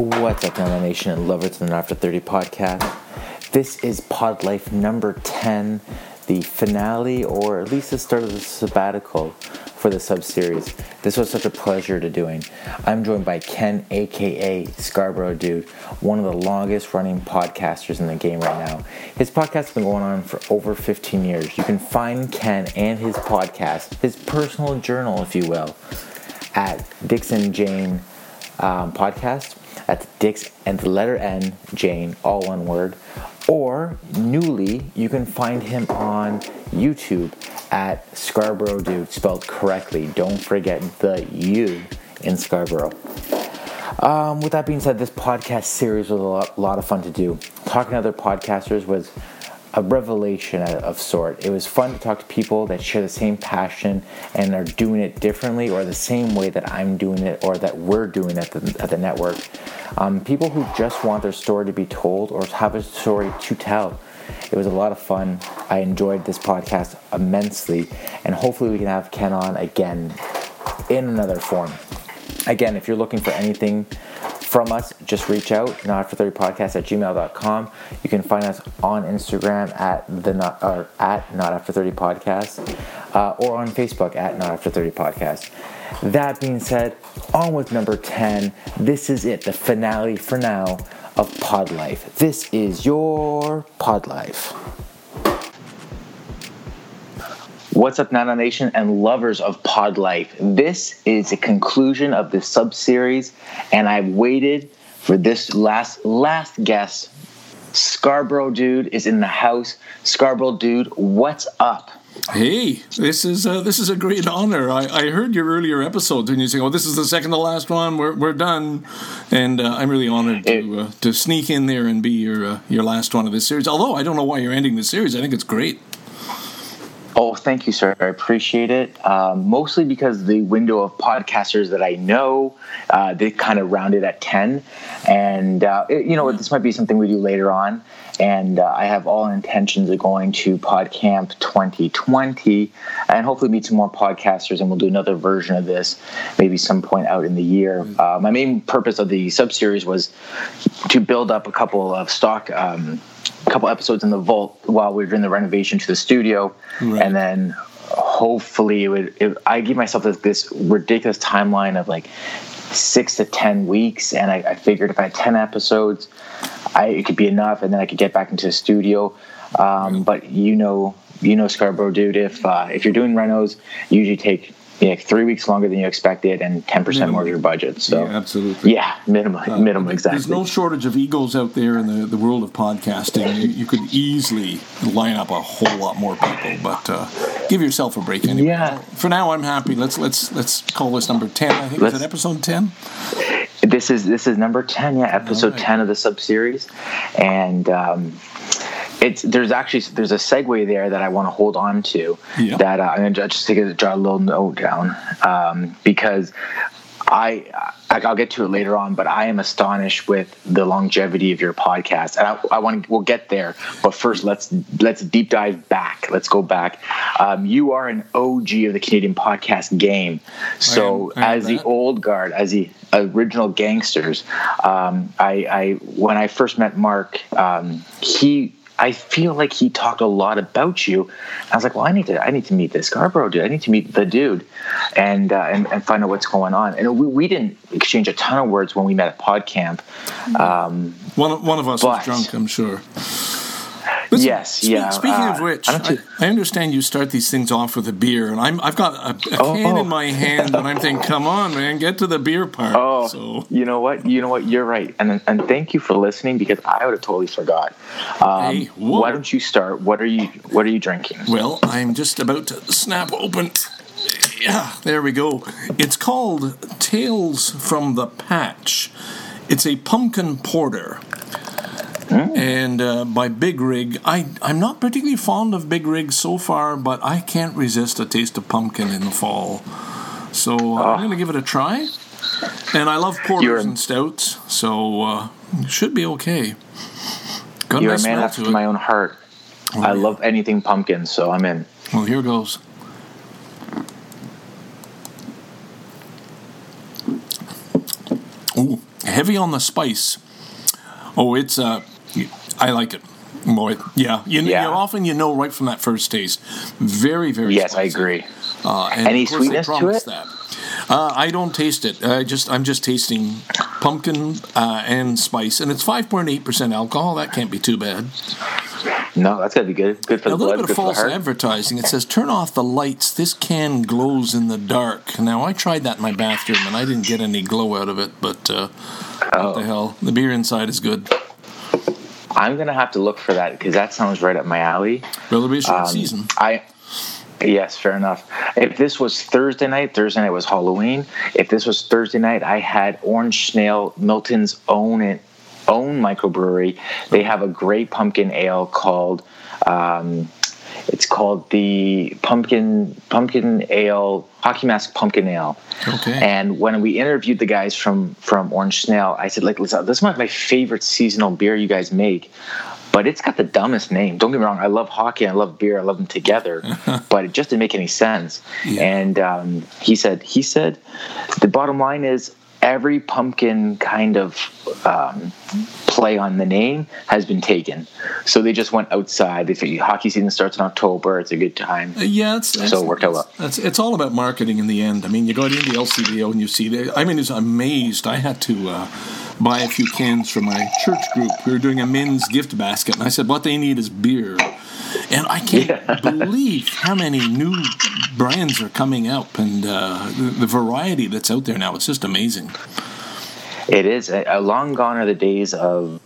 What's up, Nana Nation and lovers of the Not After 30 podcast? This is Pod Life number 10, the finale, or at least the start of the sabbatical for the sub series. This was such a pleasure to doing. I'm joined by Ken, aka Scarborough Dude, one of the longest running podcasters in the game right now. His podcast has been going on for over 15 years. You can find Ken and his podcast, his personal journal, if you will, at Dixon Jane um, podcast. That's Dix and the letter N, Jane, all one word. Or newly, you can find him on YouTube at Scarborough Dude, spelled correctly. Don't forget the U in Scarborough. Um, with that being said, this podcast series was a lot, lot of fun to do. Talking to other podcasters was a revelation of sort. It was fun to talk to people that share the same passion and are doing it differently or the same way that I'm doing it or that we're doing at the, at the network. Um, people who just want their story to be told or have a story to tell. It was a lot of fun. I enjoyed this podcast immensely, and hopefully, we can have Ken on again in another form. Again, if you're looking for anything from us, just reach out, not after 30 podcast at gmail.com. You can find us on Instagram at the not or at not after 30 podcast uh, or on Facebook at not after 30 podcast. That being said, on with number 10. This is it, the finale for now of Pod Life. This is your Pod Life. What's up, Nana Nation and lovers of Pod Life? This is a conclusion of this sub series, and I've waited for this last last guest. Scarborough Dude is in the house. Scarborough Dude, what's up? Hey, this is uh, this is a great honor. I, I heard your earlier episodes and you say, "Oh, this is the second to last one. We're, we're done," and uh, I'm really honored to uh, to sneak in there and be your uh, your last one of this series. Although I don't know why you're ending the series. I think it's great. Oh, thank you, sir. I appreciate it. Um, mostly because the window of podcasters that I know, uh, they kind of rounded at 10. And, uh, it, you know, this might be something we do later on. And uh, I have all intentions of going to PodCamp 2020 and hopefully meet some more podcasters. And we'll do another version of this maybe some point out in the year. Uh, my main purpose of the sub series was to build up a couple of stock. Um, couple episodes in the vault while we were doing the renovation to the studio, right. and then hopefully it would. It, I give myself this, this, ridiculous timeline of like six to ten weeks, and I, I figured if I had ten episodes, I, it could be enough, and then I could get back into the studio. Um, but you know, you know, Scarborough dude, if uh, if you're doing renos, you usually take you know, three weeks longer than you expected and 10% more of your budget. So, yeah, absolutely. Yeah, minimum, uh, minimum, exactly. There's no shortage of egos out there in the, the world of podcasting. You, you could easily line up a whole lot more people, but uh, give yourself a break anyway. Yeah. For now, I'm happy. Let's let's let's call this number 10. I think let's, is it episode 10? This is this is number 10, yeah, episode right. 10 of the sub series. And um, it's there's actually there's a segue there that I want to hold on to yeah. that uh, I'm gonna just take a jot a little note down um, because I I'll get to it later on, but I am astonished with the longevity of your podcast, and I, I want to we'll get there. But first, let's let's deep dive back. Let's go back. Um, you are an OG of the Canadian podcast game, so I am, I am as that. the old guard, as the original gangsters, um, I, I when I first met Mark, um, he I feel like he talked a lot about you. I was like, well, I need to, I need to meet this Scarborough dude. I need to meet the dude, and uh, and, and find out what's going on. And we, we didn't exchange a ton of words when we met at PodCamp. Um, one one of us but, was drunk, I'm sure. Listen, yes, yeah. Speaking uh, of which, I, I, understand you start these things off with a beer, and I'm I've got a, a oh, can oh. in my hand, and I'm thinking, come on, man, get to the beer part. Oh, so. you know what? You know what? You're right, and and thank you for listening because I would have totally forgot. Um, hey, why don't you start? What are you What are you drinking? Well, I'm just about to snap open. Yeah, there we go. It's called Tales from the Patch. It's a pumpkin porter. Mm. And uh, by Big Rig, I, I'm not particularly fond of Big Rig so far, but I can't resist a taste of pumpkin in the fall. So uh, oh. I'm going to give it a try. And I love porters You're... and stouts, so uh, it should be okay. Got You're a man after my own heart. Oh, I yeah. love anything pumpkin, so I'm in. Well, here goes. Ooh, heavy on the spice. Oh, it's uh, I like it. Boy, yeah, you, Yeah. you often you know right from that first taste. Very, very. Yes, I agree. Uh, and Any of course they sweetness to it? That. Uh, I don't taste it. I just I'm just tasting pumpkin uh, and spice, and it's 5.8 percent alcohol. That can't be too bad. No, that's gotta be good. Good for a the little blood. bit of the false advertising. It says, "Turn off the lights. This can glows in the dark." Now I tried that in my bathroom, and I didn't get any glow out of it. But uh, Oh. what the hell? The beer inside is good. I'm gonna have to look for that because that sounds right up my alley. A short Um, season? I yes, fair enough. If this was Thursday night, Thursday night was Halloween. If this was Thursday night, I had Orange Snail, Milton's own own microbrewery. They have a great pumpkin ale called. Um, it's called the pumpkin pumpkin ale hockey mask pumpkin ale. Okay. And when we interviewed the guys from from Orange Snail, I said, like, listen, this is my, my favorite seasonal beer you guys make. But it's got the dumbest name. Don't get me wrong. I love hockey. I love beer. I love them together. but it just didn't make any sense. Yeah. And um, he said, he said, the bottom line is every pumpkin kind of um, play on the name has been taken. So they just went outside. They figured hockey season starts in October. It's a good time. Uh, Yeah, it's, it's So it worked out well. It's, it's all about marketing in the end. I mean, you go into the LCBO and you see. The, I mean, I was amazed. I had to uh, buy a few cans for my church group. We were doing a men's gift basket, and I said, "What they need is beer." And I can't believe how many new brands are coming up, and uh, the, the variety that's out there now. It's just amazing. It is. Uh, long gone are the days of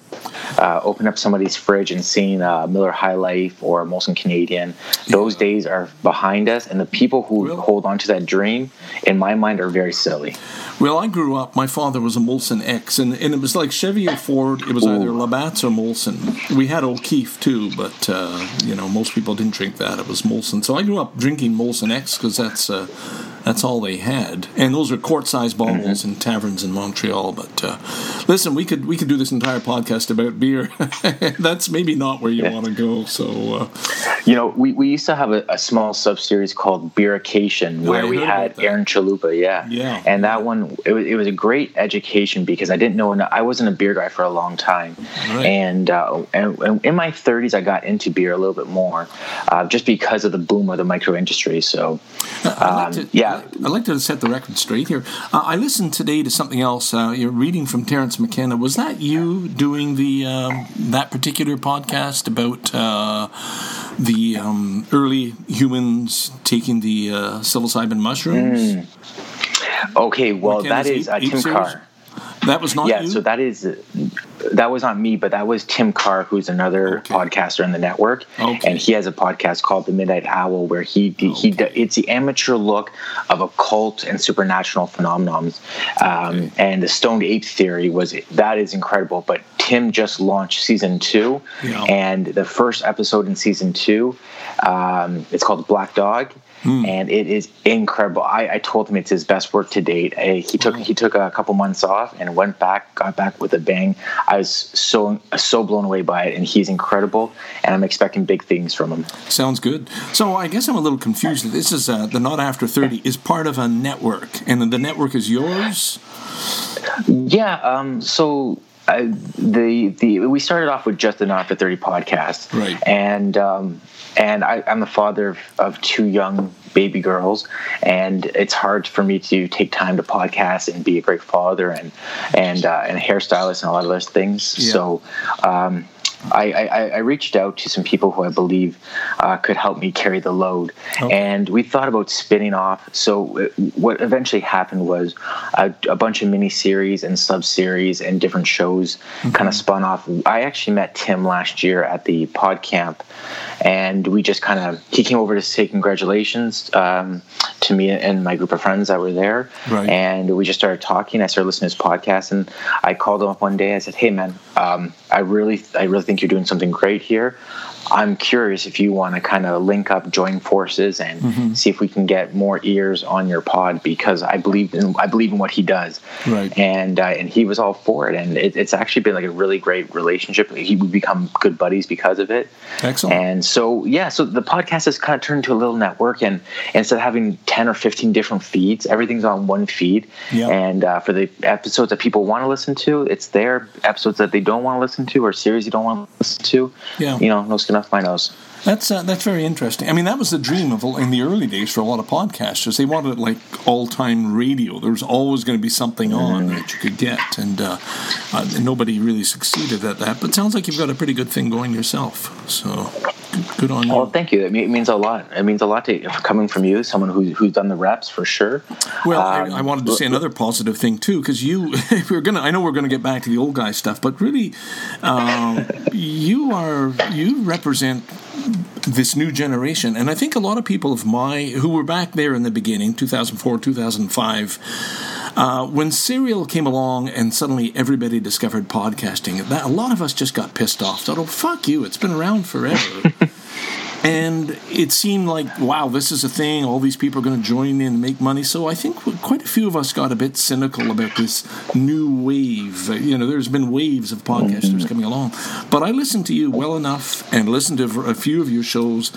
uh, open up somebody's fridge and seeing uh, Miller High Life or Molson Canadian. Those days are behind us, and the people who Well- hold on to that dream, in my mind, are very silly. Well, I grew up. My father was a Molson Ex, and, and it was like Chevy or Ford. It was either Labatt's or Molson. We had O'Keefe too, but uh, you know most people didn't drink that. It was Molson. So I grew up drinking Molson Ex because that's uh, that's all they had, and those are quart-sized bottles in taverns in Montreal. But uh, listen, we could we could do this entire podcast about beer. that's maybe not where you Yeah. want to go. So uh, You know, we, we used to have a, a small sub series called Beerication where we had. Aaron Chalupa, yeah. Yeah. And that one, it was, it was a great education because I didn't know, I wasn't a beer guy for a long time. Right. And, uh, and, and in my 30s, I got into beer a little bit more uh, just because of the boom of the micro industry. So, I'd like Um, to, yeah. I'd like to set the record straight here. Uh, I listened today to something else. Uh, you're reading from Terence McKenna. Was that you doing the um, that particular podcast about uh, the um, early humans taking the uh, psilocybin mushrooms? okay, well, McKenna's that is Tim? Carr. That was not Yeah, you. so that is that was not me, but that was Tim Carr, who's another Okay. podcaster in the network, Okay. and he has a podcast called The Midnight Owl, where he he it's the amateur look of occult and supernatural phenomenons, um, and the stoned ape theory was that is incredible. But Tim just launched season two, Yeah. and the first episode in season two, um, it's called Black Dog. Hmm. And it is incredible. I, I told him it's his best work to date. Uh, he took he took a couple months off and went back, got back with a bang. I was so so blown away by it, and he's incredible. And I'm expecting big things from him. Sounds good. So I guess I'm a little confused. This is uh, the Not After Thirty is part of a network, and the network is yours. Yeah. Um. So. Uh, the the we started off with just the not for 30 podcast Right. and um and I, i'm the father of, of two young baby girls and it's hard for me to take time to podcast and be a great father and and uh, and hairstylist and a lot of those things Yeah. so um I, I, I reached out to some people who I believe uh, could help me carry the load, Okay. and we thought about spinning off. So uh, what eventually happened was a, a bunch of mini series and sub series and different shows kind of spun off. I actually met Tim last year at the pod camp, and we just kind of he came over to say congratulations um, to me and my group of friends that were there, Right. and we just started talking. I started listening to his podcast, and I called him up one day. I said, "Hey, man, um, I really, I really think you're doing something great here, I'm curious if you want to kind of link up, join forces, and Mm-hmm. see if we can get more ears on your pod because I believe in I believe in what he does, Right. and uh, and he was all for it, and it, it's actually been like a really great relationship. He would become good buddies because of it. Excellent. And so yeah, so the podcast has kind of turned into a little network, and, and instead of having ten or fifteen different feeds, everything's on one feed. Yeah. And uh, for the episodes that people want to listen to, it's there. Episodes that they don't want to listen to, or series you don't want to listen to, Yeah. you know, no off my nose. That's uh, that's very interesting. I mean, that was the dream of in the early days for a lot of podcasters. They wanted like all time radio. There was always going to be something on that you could get, and, uh, uh, and nobody really succeeded at that. But it sounds like you've got a pretty good thing going yourself. So good, on you. Well, thank you. It means a lot. It means a lot to coming from you, someone who, who's done the reps for sure. Well, Um, I, I wanted to say another positive thing too, because you, if we're gonna. I know we're gonna get back to the old guy stuff, but really, um, you are you represent this new generation, and I think a lot of people of my who were back there in the beginning, 2004, 2005. Uh, when Serial came along and suddenly everybody discovered podcasting, that a lot of us just got pissed off. Thought, "Oh fuck you! It's been around forever." And it seemed like, wow, this is a thing. All these people are going to join in and make money. So I think quite a few of us got a bit cynical about this new wave. You know, there's been waves of podcasters coming along. But I listened to you well enough and listened to a few of your shows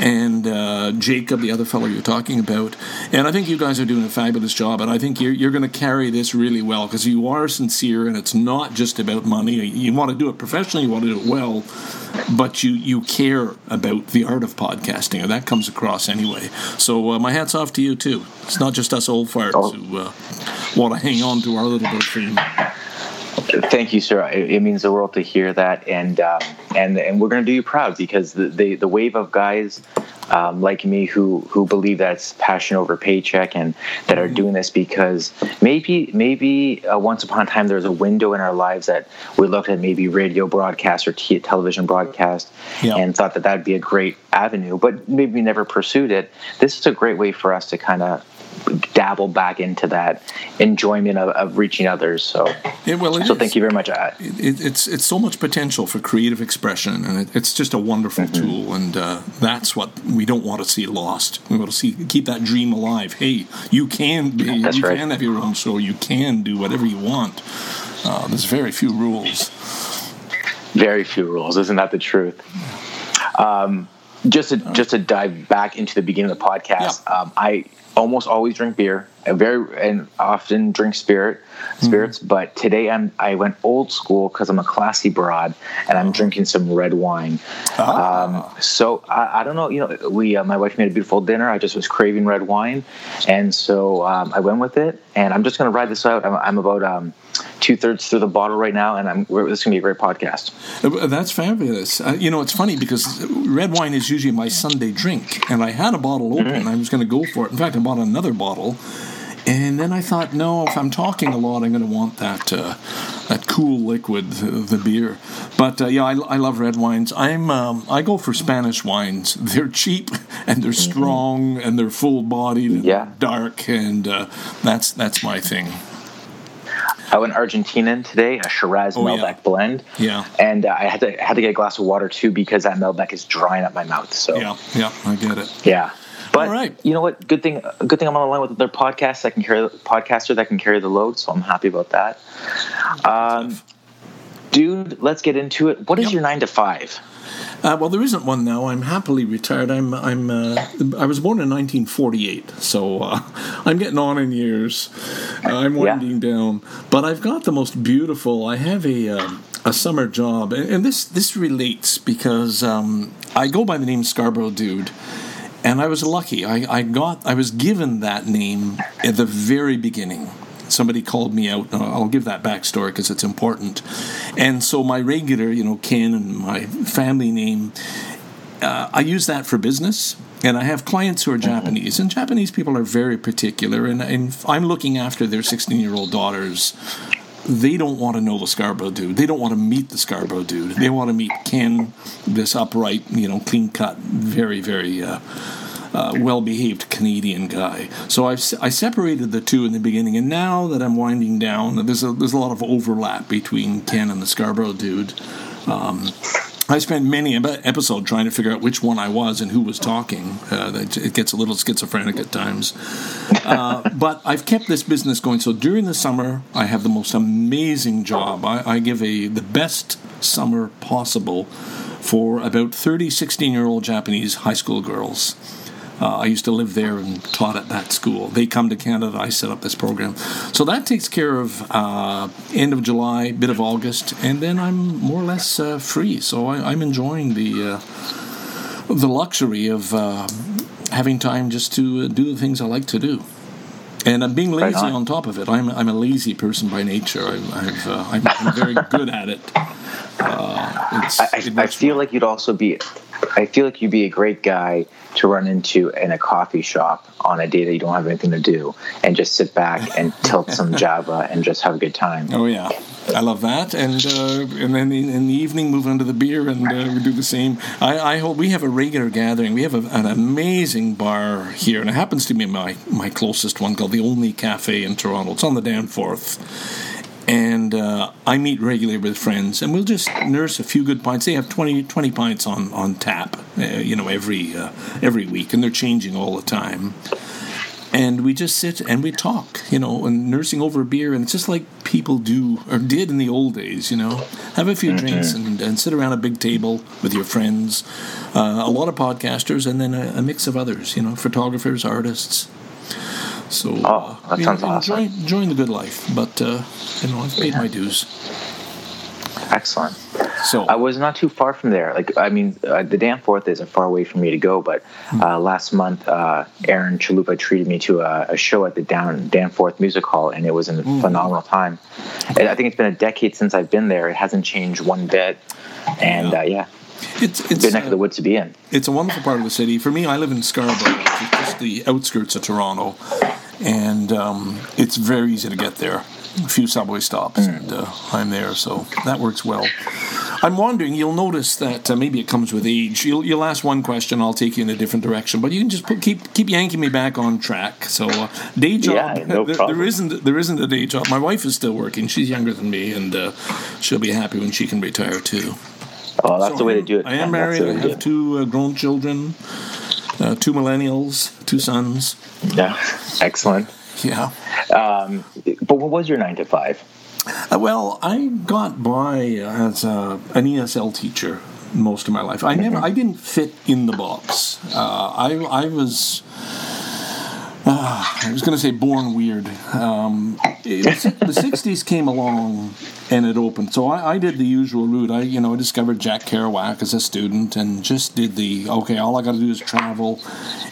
and uh, Jacob, the other fellow you're talking about. And I think you guys are doing a fabulous job. And I think you're, you're going to carry this really well because you are sincere and it's not just about money. You want to do it professionally, you want to do it well but you you care about the art of podcasting, and that comes across anyway. So uh, my hats off to you too. It's not just us old farts Oh. who uh, want to hang on to our little bit of fame. Thank you, sir. It, it means the world to hear that, and um, and and we're going to do you proud because the, the the wave of guys um, like me who who believe that's passion over paycheck and that are doing this because maybe maybe uh, once upon a time there was a window in our lives that we looked at maybe radio broadcast or t- television broadcast Yeah. and thought that that'd be a great avenue, but maybe never pursued it. This is a great way for us to kind of dabble back into that enjoyment of, of reaching others. So, Yeah, well, so is. thank you very much. It, it's it's so much potential for creative expression, and it, it's just a wonderful Mm-hmm. tool. And uh, that's what we don't want to see lost. We want to see keep that dream alive. Hey, you can be, That's you right. can have your own show. You can do whatever you want. Uh, there's very few rules. Very few rules, isn't that the truth? Um, just to just to dive back into the beginning of the podcast, Yeah. um, I almost always drink beer. I very and often drink spirit spirits, but today I'm I went old school because I'm a classy broad and I'm drinking some red wine. Um, so I, I don't know, you know, we uh, my wife made a beautiful dinner. I just was craving red wine, and so um, I went with it. And I'm just going to ride this out. I'm, I'm about um, two thirds through the bottle right now, and I'm we're, this is going to be a great podcast. Uh, That's fabulous. Uh, you know, it's funny because red wine is usually my Sunday drink, and I had a bottle open. Mm-hmm. I was going to go for it. In fact, I bought another bottle, and then I thought, no, if I'm talking a lot, I'm going to want that uh, that cool liquid, the, the beer. But uh, yeah, I, I love red wines. I'm um, I go for Spanish wines. They're cheap and they're strong and they're full bodied and Mm-hmm. Yeah. dark, and uh, that's that's my thing. I went Argentinian today, a Shiraz Oh, yeah. Malbec blend. Yeah. And uh, I had to I had to get a glass of water too because that Malbec is drying up my mouth. So Yeah, yeah, I get it. yeah. But All right. you know what? Good thing. Good thing I'm on the line with other podcasts that can carry podcaster that can carry the load. So I'm happy about that. Um, dude, let's get into it. What is Yep. your nine to five? Uh, well, there isn't one now. I'm happily retired. I'm I'm uh, I was born in 1948, so uh, I'm getting on in years. Uh, I'm Yeah. winding down, but I've got the most beautiful. I have a um, a summer job, and, and this this relates because um, I go by the name Scarborough Dude. And I was lucky. I, I got I was given that name at the very beginning. Somebody called me out. I'll give that backstory because it's important. And so my regular, you know, Ken and my family name, uh, I use that for business. And I have clients who are Japanese, and Japanese people are very particular. And, and I'm looking after their 16 year old daughters. They don't want to know the Scarborough dude. They don't want to meet the Scarborough dude. They want to meet Ken, this upright, you know, clean cut, very, very uh, uh, well behaved Canadian guy. So I've, I separated the two in the beginning, and now that I'm winding down, there's a, there's a lot of overlap between Ken and the Scarborough dude. Um, I spent many ep- episode trying to figure out which one I was and who was talking. Uh, it it gets a little schizophrenic at times. Uh, but I've kept this business going. So during the summer, I have the most amazing job. I, I give a the best summer possible for about 30 16 year old Japanese high school girls. Uh, I used to live there and taught at that school. They come to Canada. I set up this program, so that takes care of uh, end of July, bit of August, and then I'm more or less uh, free. So I, I'm enjoying the uh, the luxury of uh, having time just to uh, do the things I like to do. And I'm being lazy on. on. top of it. I'm, I'm a lazy person by nature. I'm, I've, uh, I'm, I'm very good at it. Uh, I, I, feel like you'd also be. I feel like you'd be a great guy to run into in a coffee shop on a day that you don't have anything to do, and just sit back and tilt some Java and just have a good time. Oh yeah, I love that, and uh, and then in, in the evening move on to the beer and uh, we do the same. I, I hope we have a regular gathering. We have a, an amazing bar here, and it happens to be my my closest one called the Only Cafe in Toronto. It's on the Danforth. And uh, I meet regularly with friends, and we'll just nurse a few good pints. They have 20, 20 pints on, on tap, uh, you know, every uh, every week, and they're changing all the time and we just sit and we talk, you know, and nursing over a beer, and it's just like people do or did in the old days, you know, have a few drinks and, and sit around a big table with your friends, uh, a lot of podcasters, and then a, a mix of others, you know, photographers, artists. So, Oh, that uh, sounds awesome. enjoying the good life, but uh, you know, I've paid my dues. Excellent. So I was not too far from there. Like, I mean, uh, the Danforth isn't far away from me to go, but Hmm. uh, last month, uh, Aaron Chalupa treated me to a, a show at the Down Danforth Music Hall, and it was a Hmm. phenomenal time. And I think it's been a decade since I've been there. It hasn't changed one bit, and Yeah. uh, yeah, it's it's good neck of uh, the woods to be in. it's a wonderful part of the city. For me, I live in Scarborough, which is just the outskirts of Toronto, and um, it's very easy to get there. A few subway stops, and uh, I'm there, so that works well. I'm wondering. You'll notice that uh, maybe it comes with age. You'll, you'll ask one question, I'll take you in a different direction, but you can just put, keep keep yanking me back on track. So, uh, day job. Yeah, no there- problem. there isn't there isn't a day job. My wife is still working. She's younger than me, and uh, she'll be happy when she can retire too. Oh, that's So the way to do it. I am married. I way to do have two uh, grown children, uh, two millennials, two sons. Yeah, excellent. Yeah. Um, but what was your nine to five? Uh, well, I got by as uh, an ESL teacher most of my life. I never, I didn't fit in the box. Uh, I, I was. Uh, I was going to say born weird. Um, the '60s came along and it opened, so I, I did the usual route. I, you know, discovered Jack Kerouac as a student and just did the okay. All I got to do is travel,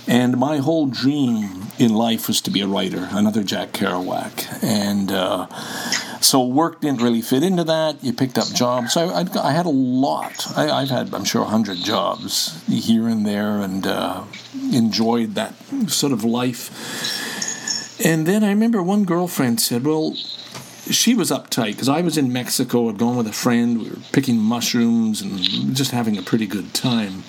and my whole dream in life was to be a writer, another Jack Kerouac, and. Uh, so work didn't really fit into that. You picked up jobs. So I, I, had a lot. I, I've had, I'm sure, hundred jobs here and there, and uh, enjoyed that sort of life. And then I remember one girlfriend said, "Well, she was uptight because I was in Mexico. I'd gone with a friend. We were picking mushrooms and just having a pretty good time."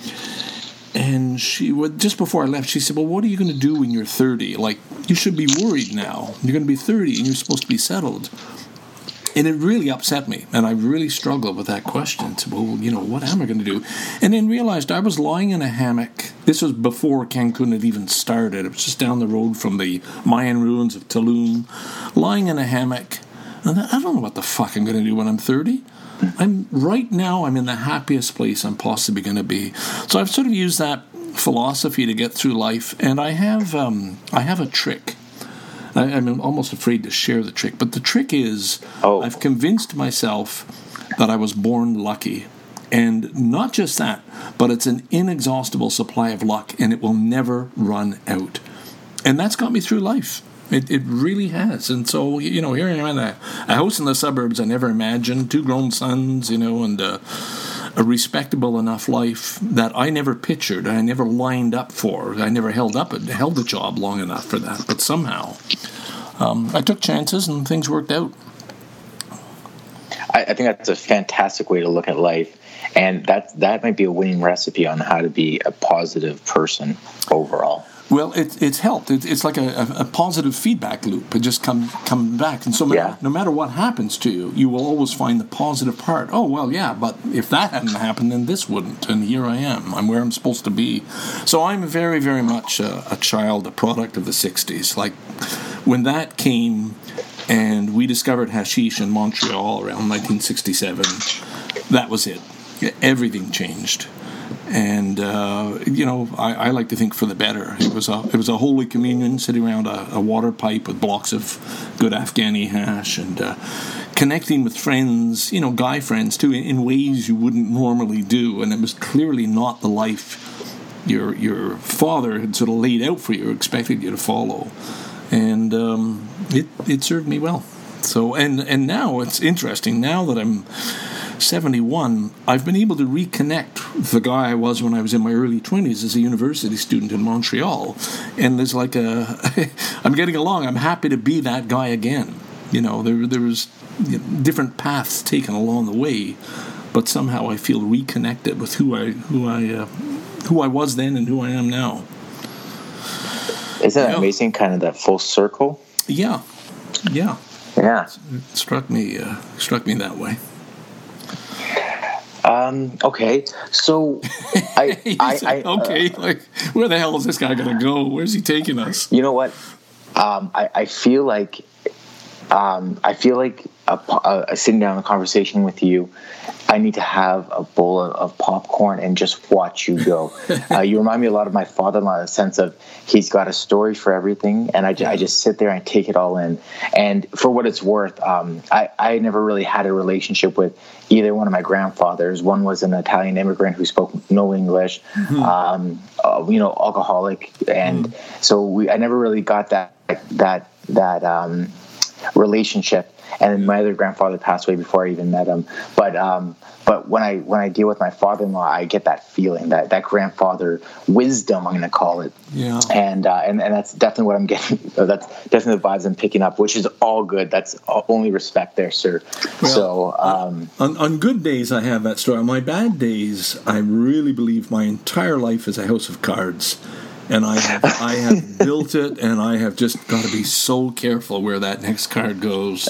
And she just before I left, she said, "Well, what are you going to do when you're 30? Like, you should be worried now. You're going to be 30, and you're supposed to be settled." And it really upset me, and I really struggled with that question. Well, you know, what am I going to do? And then realized I was lying in a hammock. This was before Cancun had even started. It was just down the road from the Mayan ruins of Tulum. Lying in a hammock, and I don't know what the fuck I'm going to do when I'm 30. I'm right now. I'm in the happiest place I'm possibly going to be. So I've sort of used that philosophy to get through life, and I have um, I have a trick. I, I'm almost afraid to share the trick, but the trick is Oh. I've convinced myself that I was born lucky. And not just that, but it's an inexhaustible supply of luck and it will never run out. And that's got me through life. It, it really has. And so, you know, here I am in a, a house in the suburbs I never imagined, two grown sons, you know, and a respectable enough life that I never pictured, I never lined up for. I never held up held a job long enough for that. But somehow, um, I took chances and things worked out. I, I think that's a fantastic way to look at life, and that that might be a winning recipe on how to be a positive person overall. Well, it, it's helped. It, it's like a, a, positive feedback loop. It just comes come back, and so Yeah. no matter what happens to you, you will always find the positive part. Oh well, yeah, but if that hadn't happened, then this wouldn't, and here I am. I'm where I'm supposed to be. So I'm very, very much a, a child, a product of the '60s. Like when that came, and we discovered hashish in Montreal around 1967. That was it. Everything changed and uh, you know I, I like to think for the better. It was a it was a holy communion sitting around a, a water pipe with blocks of good Afghani hash and uh, connecting with friends, you know, guy friends too, in, in ways you wouldn't normally do, and it was clearly not the life your your father had sort of laid out for you, expected you to follow, and um, it it served me well. So and and now it's interesting now that I'm 71, I've been able to reconnect the guy I was when I was in my early 20s as a university student in Montreal. And there's like a, I'm getting along. I'm happy to be that guy again. You know, there, there was you know, different paths taken along the way, but somehow I feel reconnected with who I, who I, uh, who I was then and who I am now. Isn't that Yeah. amazing? Kind of that full circle. Yeah, yeah. Yeah. It struck me, uh, struck me that way. Um, okay. So I, I, said, I uh, okay, like where the hell is this guy gonna go? Where's he taking us? you know what? Um, I, I feel like um, I feel like a, po- a, sitting down a conversation with you. I need to have a bowl of, of popcorn and just watch you go. uh, you remind me a lot of my father-in-law in the sense of he's got a story for everything, and I, ju- I just sit there and take it all in. And for what it's worth, um, I, I never really had a relationship with either one of my grandfathers. One was an Italian immigrant who spoke no English, um, uh, you know, alcoholic, and so we, I never really got that that that um, relationship. And my other grandfather passed away before I even met him. But um, but when I when I deal with my father-in-law, I get that feeling that that grandfather wisdom. I'm going to call it. Yeah. And uh, and and that's definitely what I'm getting. That's definitely the vibes I'm picking up, which is all good. That's all, only respect there, sir. so um, On, on good days, I have that story. On my bad days, I really believe my entire life is a house of cards. And I have, I have built it, and I have just got to be so careful where that next card goes.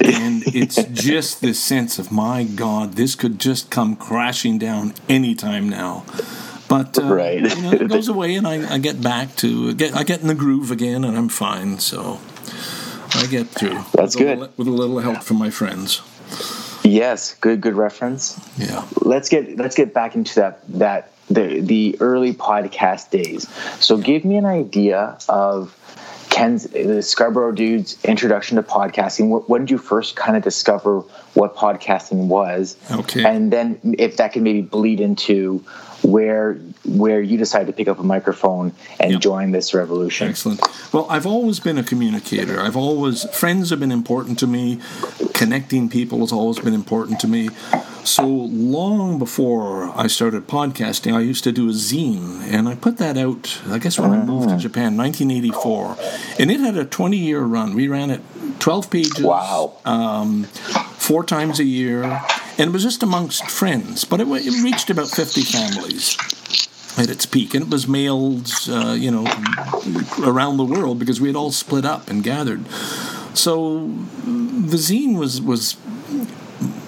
And it's just this sense of, my God, this could just come crashing down anytime now. But uh, Right. you know, it goes away, and I, I get back to get I get in the groove again, and I'm fine. So I get through. That's with good. little- with a little help from my friends. yes, good good reference. Yeah. let's get let's get back into that that the the early podcast days. So give me an idea of Ken's the Scarborough dude's introduction to podcasting. Wh- When did you first kind of discover what podcasting was? Okay. and then if that can maybe bleed into where where you decided to pick up a microphone and Yep. join this revolution. Excellent. Well, I've always been a communicator. I've always friends have been important to me. Connecting people has always been important to me. So long before I started podcasting, I used to do a zine, and I put that out. I guess when I moved to Japan, 1984, and it had a 20-year run. We ran it 12 pages. Wow. Um, four times a year, and it was just amongst friends. But it, it reached about 50 families at its peak, and it was mailed, uh, you know, around the world because we had all split up and gathered. So the zine was was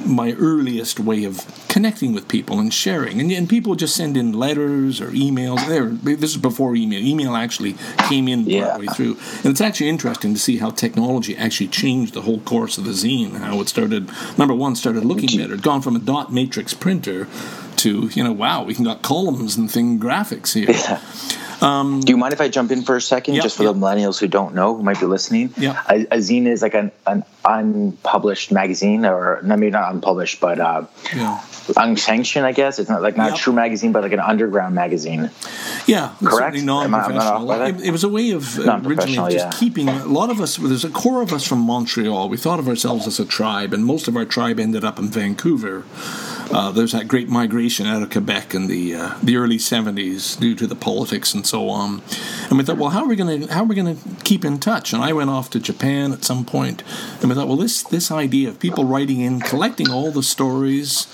my earliest way of connecting with people and sharing. And, and people just send in letters or emails. There, this is before email. Email actually came in Yeah. partway through, and it's actually interesting to see how technology actually changed the whole course of the zine. How it started. Number one, started looking better. It gone from a dot matrix printer to you know, wow, we can got columns and thing graphics here. Do you mind if I jump in for a second, Yeah, just for yeah. the millennials who don't know, who might be listening? Yeah. A, a zine is like an, an unpublished magazine, or no, maybe not unpublished, but uh, Yeah. unsanctioned, I guess. It's not like not Yep. a true magazine, but like an underground magazine. Yeah, Correct? certainly Am I- am I off non-professional. that? It, it was a way of uh, originally just keeping a lot of us. There's a core of us from Montreal. We thought of ourselves as a tribe, and most of our tribe ended up in Vancouver. Uh, there's that great migration out of Quebec in the uh, the early '70s due to the politics and so on. And we thought, well, how are we going to how are we going to keep in touch? And I went off to Japan at some point, and we thought, well, this this idea of people writing in, collecting all the stories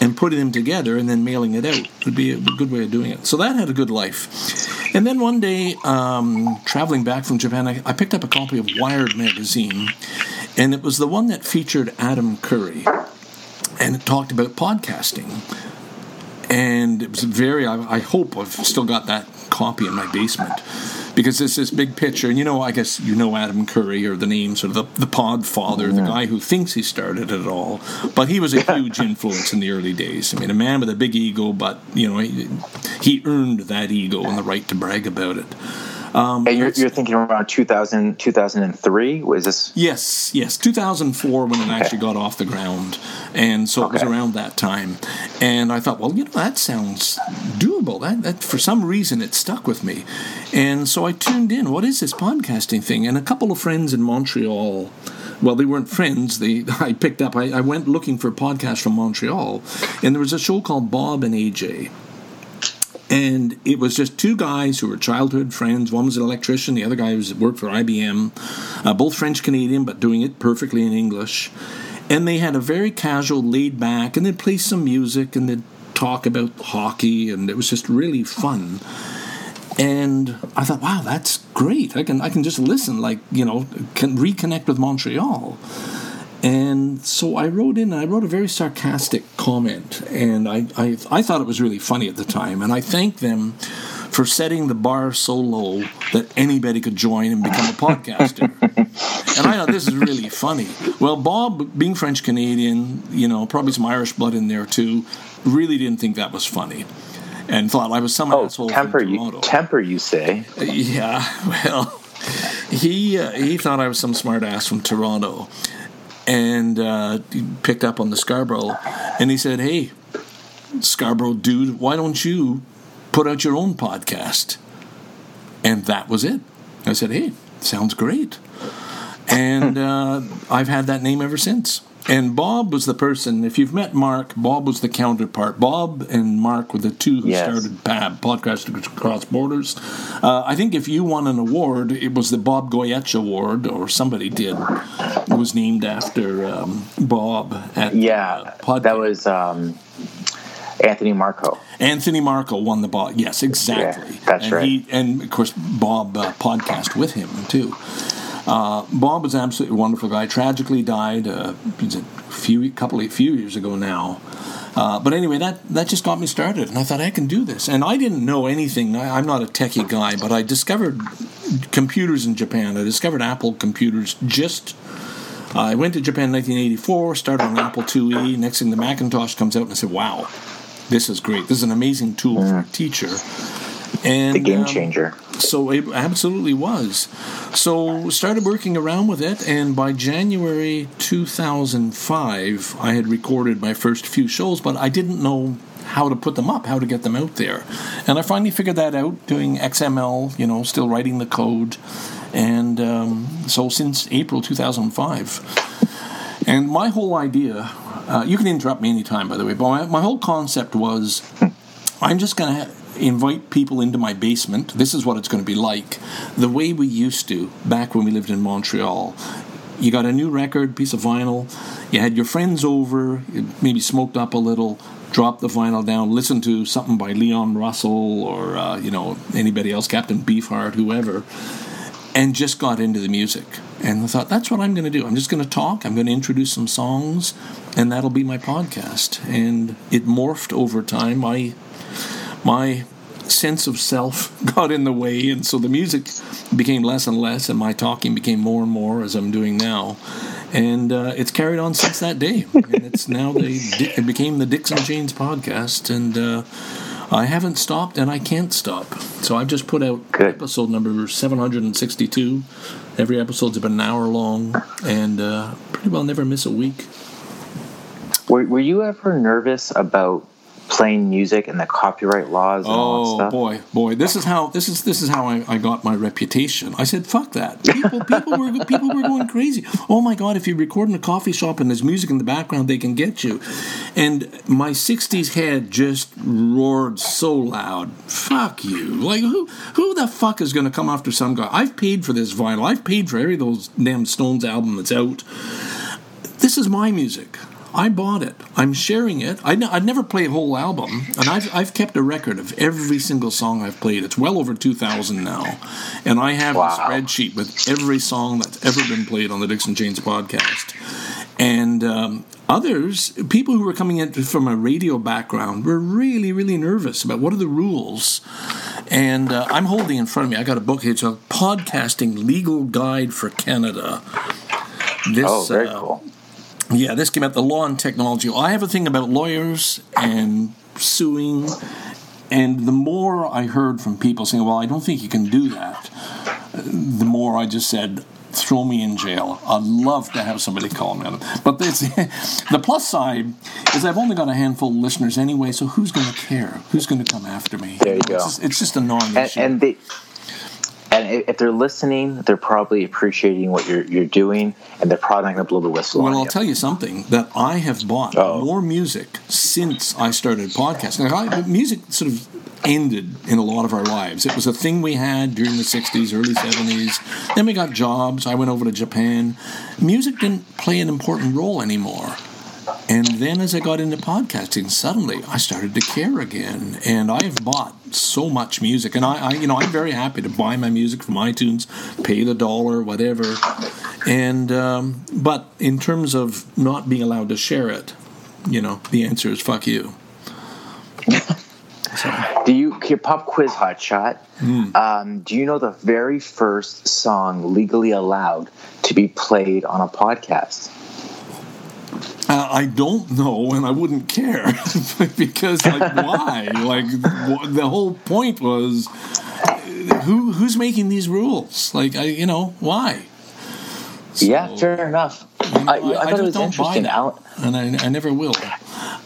and putting them together and then mailing it out would be a good way of doing it. So that had a good life. And then one day, um, traveling back from Japan, I, I picked up a copy of Wired magazine, and it was the one that featured Adam Curry, and it talked about podcasting. And it was very, I, I hope I've still got that copy in my basement because it's this big picture. And you know, I guess you know Adam Curry or the name, sort of the, the pod father, the guy who thinks he started it all. But he was a huge influence in the early days. I mean, a man with a big ego, but, you know, he, he earned that ego and the right to brag about it. Um, and you're, you're thinking around 2000, 2003? Was this? Yes, yes, 2004 when it actually got off the ground, and so okay. it was around that time. And I thought, well, you know, that sounds doable. That, that for some reason it stuck with me, and so I tuned in. What is this podcasting thing? And a couple of friends in Montreal well, they weren't friends. They I picked up. I, I, went looking for podcasts from Montreal, and there was a show called Bob and AJ, and it was just two guys who were childhood friends. One was an electrician, the other guy was worked for IBM, uh, both French Canadian, but doing it perfectly in English. And they had a very casual, laid back, and they'd play some music and they'd talk about hockey, and it was just really fun. And I thought, wow, that's great. I can I can just listen, like you know, can reconnect with Montreal. And so I wrote in, I wrote a very sarcastic comment, and I, I, I thought it was really funny at the time, and I thanked them for setting the bar so low that anybody could join and become a podcaster. and I thought this is really funny. Well, Bob, being French Canadian, you know, probably some Irish blood in there too, really didn't think that was funny. And thought I was some oh, asshole temper from Toronto. You, temper, you say? Yeah, well, he uh, he thought I was some smart ass from Toronto, and uh, picked up on the Scarborough, and he said, "Hey, Scarborough dude, why don't you put out your own podcast?" And that was it. I said, "Hey, sounds great," and uh, I've had that name ever since. And Bob was the person, if you've met Mark, Bob was the counterpart. Bob and Mark were the two who yes. started PAB, Podcast Across Borders. Uh, I think if you won an award, it was the Bob Goyetche Award, or somebody did. It was named after um, Bob at Yeah, uh, that was um, Anthony Marco. Anthony Marco won the Bob. Yes, exactly. Yeah, that's and right. He, and of course, Bob uh, podcast with him, too. Uh, Bob was an absolutely wonderful guy. Tragically died uh, a few couple of few years ago now. Uh, but anyway, that, that just got me started, and I thought I can do this. And I didn't know anything. I, am not a techie guy, but I discovered computers in Japan. I discovered Apple computers just. Uh, I went to Japan in 1984, started on Apple IIe. Next thing, the Macintosh comes out, and I said, "Wow, this is great. This is an amazing tool for a teacher." And the game changer. Um, so it absolutely was. So started working around with it, and by January 2005, I had recorded my first few shows, but I didn't know how to put them up, how to get them out there. And I finally figured that out doing XML, you know, still writing the code. And um, so since April 2005. And my whole idea, uh, you can interrupt me anytime, by the way, but my, my whole concept was I'm just going to invite people into my basement. This is what it's going to be like. The way we used to back when we lived in Montreal. You got a new record, piece of vinyl, you had your friends over, maybe smoked up a little, dropped the vinyl down, listened to something by Leon Russell or, uh, you know, anybody else, Captain Beefheart, whoever, and just got into the music. And I thought, that's what I'm going to do. I'm just going to talk, I'm going to introduce some songs, and that'll be my podcast. And it morphed over time. I my sense of self got in the way, and so the music became less and less, and my talking became more and more as I'm doing now. And uh, it's carried on since that day. And it's now the it became the Dixon Janes podcast, and uh, I haven't stopped, and I can't stop. So I've just put out Good. episode number 762. Every episode's about an hour long, and uh, pretty well never miss a week. Were, were you ever nervous about playing music and the copyright laws and oh, all that oh, stuff. boy, boy, this is how this is this is how I, I got my reputation. I said, "Fuck that!" People, people were people were going crazy. Oh my god, if you record in a coffee shop and there's music in the background, they can get you. And my '60s head just roared so loud. Fuck you! Like who who the fuck is going to come after some guy? I've paid for this vinyl. I've paid for every those damn Stones album that's out. This is my music. I bought it. I'm sharing it. I n- I'd never play a whole album, and I've, I've kept a record of every single song I've played. It's well over 2,000 now. And I have Wow. a spreadsheet with every song that's ever been played on the Dixon Janes podcast. And um, others, people who were coming in from a radio background, were really, really nervous about what are the rules. And uh, I'm holding in front of me, I got a book here. It's a podcasting legal guide for Canada. This, Oh, very uh, cool. Yeah, this came out the law and technology. I have a thing about lawyers and suing, and the more I heard from people saying, "Well, I don't think you can do that," the more I just said, "Throw me in jail." I'd love to have somebody call me on it. But this, the plus side is I've only got a handful of listeners anyway, so who's going to care? Who's going to come after me? There you It's go. just, it's just a And, non-issue. and they. And if they're listening, they're probably appreciating what you're you're doing, and they're probably not going to blow the whistle Well, I'll you. tell you something that I have bought Oh. more music since I started podcasting. I, music sort of ended in a lot of our lives. It was a thing we had during the 60s, early 70s. Then we got jobs. I went over to Japan. Music didn't play an important role anymore. And then as I got into podcasting, suddenly I started to care again. And I have bought so much music. And I, I you know, I'm very happy to buy my music from iTunes, pay the dollar, whatever. And um, but in terms of not being allowed to share it, you know, the answer is fuck you. So, Do you pop quiz hot shot? Hmm. Um, do you know the very first song legally allowed to be played on a podcast? Uh, I don't know, and I wouldn't care because, like, why? Like, the whole point was who who's making these rules? Like, I, you know, why? yeah, So- fair enough. You know, I, I, thought just it was don't buy interesting. that, Al- and I, I never will.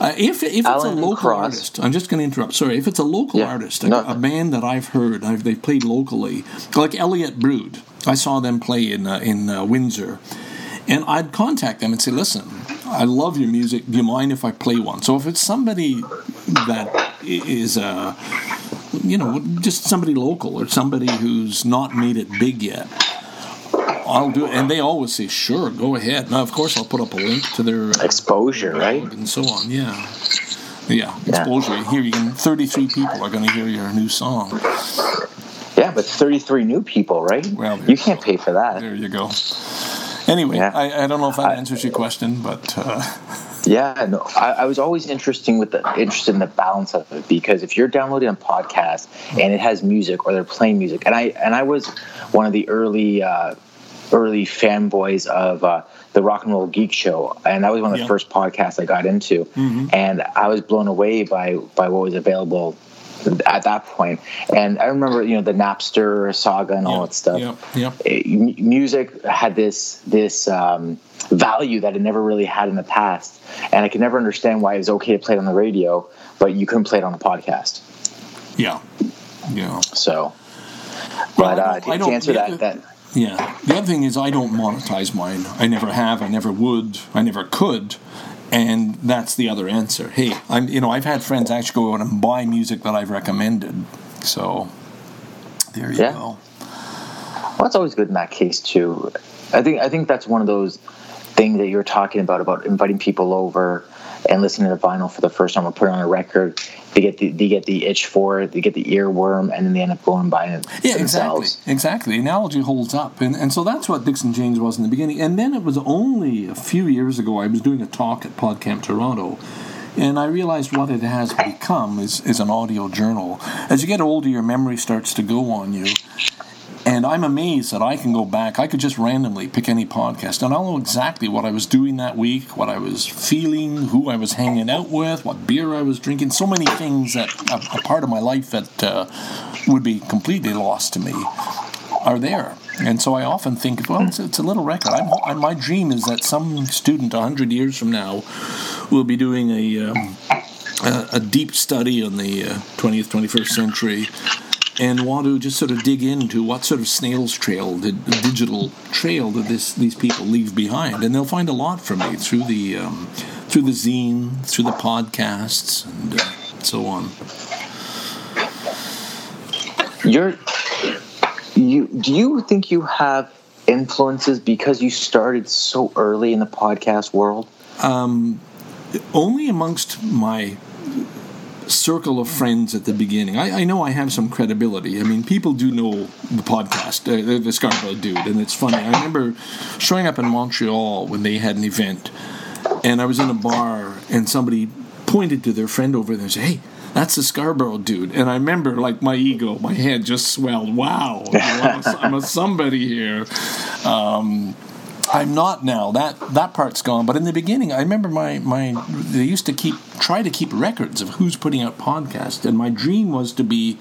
Uh, if if it's Alan a local Cross. artist, I'm just going to interrupt. Sorry, if it's a local Yeah, artist, a, no. a band that I've heard, I've, they've played locally, like Elliott Brood. I saw them play in uh, in uh, Windsor, and I'd contact them and say, "Listen, I love your music. Do you mind if I play one?" So if it's somebody that is is uh, you know, just somebody local or somebody who's not made it big yet. I'll do it, and they always say, "Sure, go ahead." Now, of course, I'll put up a link to their Exposure, right? and so on. Yeah, yeah, exposure. Here, you can. Thirty-three people are going to hear your new song. Yeah, but 33 new people, right? Well, you you can't pay for that. There you go. Anyway, Yeah. I, I don't know if that answers your question, but uh, Yeah, no, I, I was always interesting with the interested in the balance of it because if you're downloading a podcast and it has music or they're playing music, and I and I was one of the early uh, early fanboys of uh, the Rock and Roll Geek Show, and that was one of the Yeah. first podcasts I got into, Mm-hmm. and I was blown away by by what was available at that point. And I remember, you know, the Napster saga and all that stuff Yep, yep. it- m- music had this this um, value that it never really had in the past, and I could never understand why it was okay to play it on the radio, but you couldn't play it on a podcast. Yeah, yeah. So, Well, but I uh, to, to answer yeah, that, that Yeah. The other thing is, I don't monetize mine. I never have. I never would. I never could. And that's the other answer. Hey, I'm. You know, I've had friends actually go out and buy music that I've recommended. So there you Yeah. go. well, that's always good in that case too. I think I think that's one of those things that you're talking about about inviting people over and listening to the vinyl for the first time or put it on a record. They get the they get the itch for it, they get the earworm, and then they end up going buying it Yeah, themselves. exactly. Exactly. The analogy holds up. And, and so that's what Dixon Janes was in the beginning. And then it was only a few years ago, I was doing a talk at PodCamp Toronto. And I realized what it has become is, is an audio journal. As you get older, your memory starts to go on you. And I'm amazed that I can go back. I could just randomly pick any podcast, and I'll know exactly what I was doing that week, what I was feeling, who I was hanging out with, what beer I was drinking. So many things that a, part of my life that uh, would be completely lost to me are there. And so I often think, well, it's, it's a little record. I'm, I, my dream is that some student 100 years from now will be doing a, um, a, a deep study on the uh, 20th, 21st century and want to just sort of dig into what sort of snail's trail, the digital trail that this, these people leave behind. And they'll find a lot from me through the, um, through the zine, through the podcasts, and uh, so on. You're you do you think you have influences because you started so early in the podcast world? only amongst my circle of friends at the beginning. I, I, know I have some credibility. I mean, people do know the podcast, uh, the Scarborough Dude, and it's funny. I remember showing up in Montreal when they had an event, and I was in a bar, and somebody pointed to their friend over there and said, "Hey." That's the Scarborough dude, and I remember like my ego, my head just swelled. Wow, I'm, a, I'm a somebody here. Um, I'm not now. That that part's gone. But in the beginning, I remember my my they used to keep try to keep records of who's putting out podcasts, and my dream was to be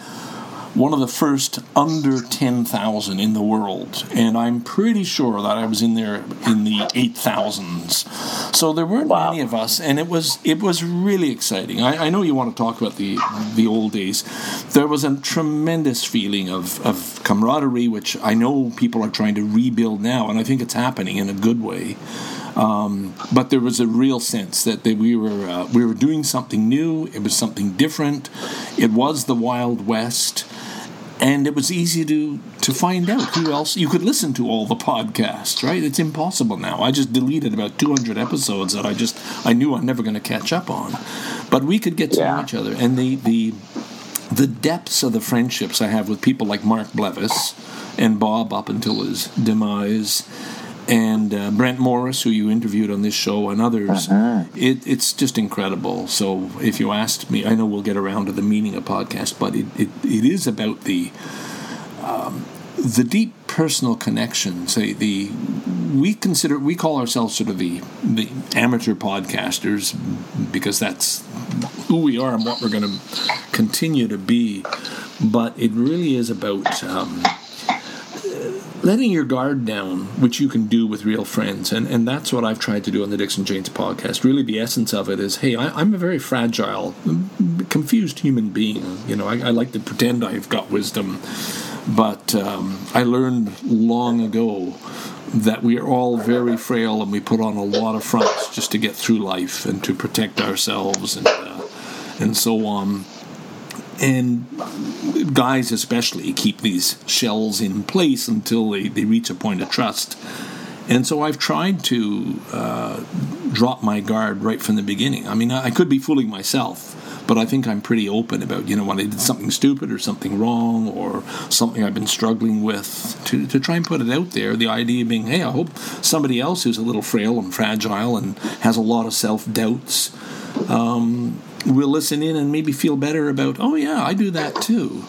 one of the first under 10,000 in the world. And I'm pretty sure that I was in there in the 8,000s. So there weren't wow. many of us, and it was it was really exciting. I, I, know you want to talk about the the old days. There was a tremendous feeling of, of camaraderie, which I know people are trying to rebuild now, and I think it's happening in a good way. Um, but there was a real sense that they, we were uh, we were doing something new. It was something different. It was the Wild West and it was easy to to find out who else you could listen to all the podcasts right? It's impossible now. I just deleted about 200 episodes that i just i knew i'm never going to catch up on. But we could get to yeah. know each other. And the the the depths of the friendships i have with people like mark blevis and bob up until his demise and uh, Brent Morris, who you interviewed on this show, and others. Uh-huh. It, it's just incredible. So, if you asked me, I know we'll get around to the meaning of podcast, but it, it, it is about the um, the deep personal connections. The, the we consider we call ourselves sort of the the amateur podcasters because that's who we are and what we're going to continue to be. But it really is about. Um, letting your guard down, which you can do with real friends, and, and that's what I've tried to do on the Dixon Janes podcast. Really, the essence of it is, hey, I, am a very fragile, confused human being. You know, I, I like to pretend I've got wisdom, but um, I learned long ago that we are all very frail and we put on a lot of fronts just to get through life and to protect ourselves and uh, and so on and guys especially keep these shells in place until they, they reach a point of trust. And so i've tried to uh, drop my guard right from the beginning. I mean i could be fooling myself but i think i'm pretty open about you know when i did something stupid or something wrong or something i've been struggling with to, to try and put it out there. The idea being hey i hope somebody else who's a little frail and fragile and has a lot of self-doubts um, will listen in and maybe feel better about, oh, yeah, I do that too.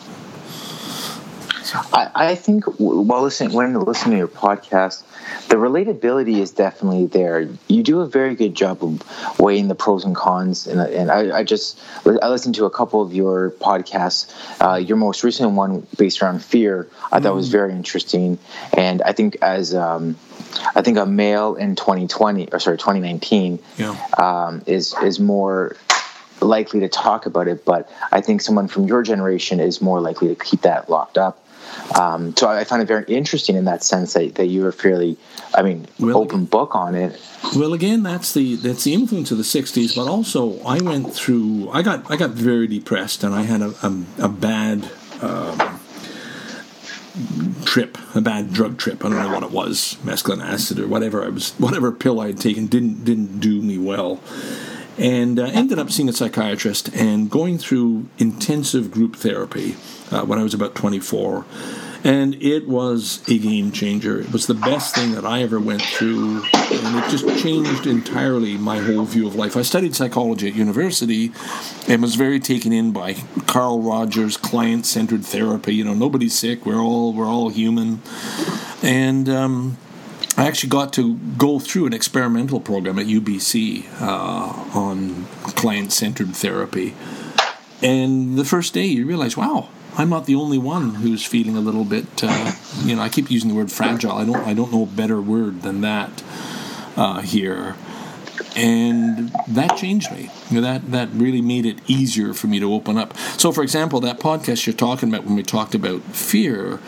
I, I think while listening, when listening to your podcast, the relatability is definitely there. You do a very good job of weighing the pros and cons, and, and I, I just I listened to a couple of your podcasts. Uh, your most recent one, based around fear, I thought mm. was very interesting, and I think as um, I think a male in 2020 or sorry 2019 yeah. um, is is more likely to talk about it, but I think someone from your generation is more likely to keep that locked up. Um, so I find it very interesting in that sense that, that you were fairly, I mean, well, open book on it. Well, again, that's the that's the influence of the '60s, but also I went through. I got I got very depressed, and I had a a, a bad. Um, trip, a bad drug trip. I don't know what it was, mescaline acid or whatever. I was whatever pill I had taken didn't didn't do me well, and uh, ended up seeing a psychiatrist and going through intensive group therapy uh, when I was about 24. And it was a game changer. It was the best thing that I ever went through, and it just changed entirely my whole view of life. I studied psychology at university and was very taken in by Carl Rogers' client-centered therapy. You know, nobody's sick. We're all we're all human, and um, I actually got to go through an experimental program at UBC uh, on client centered therapy. And the first day, you realize, wow, I'm not the only one who's feeling a little bit. Uh, you know, I keep using the word fragile. I don't. I don't know a better word than that uh, here. And that changed me. You know, that that really made it easier for me to open up. So, for example, that podcast you're talking about when we talked about fear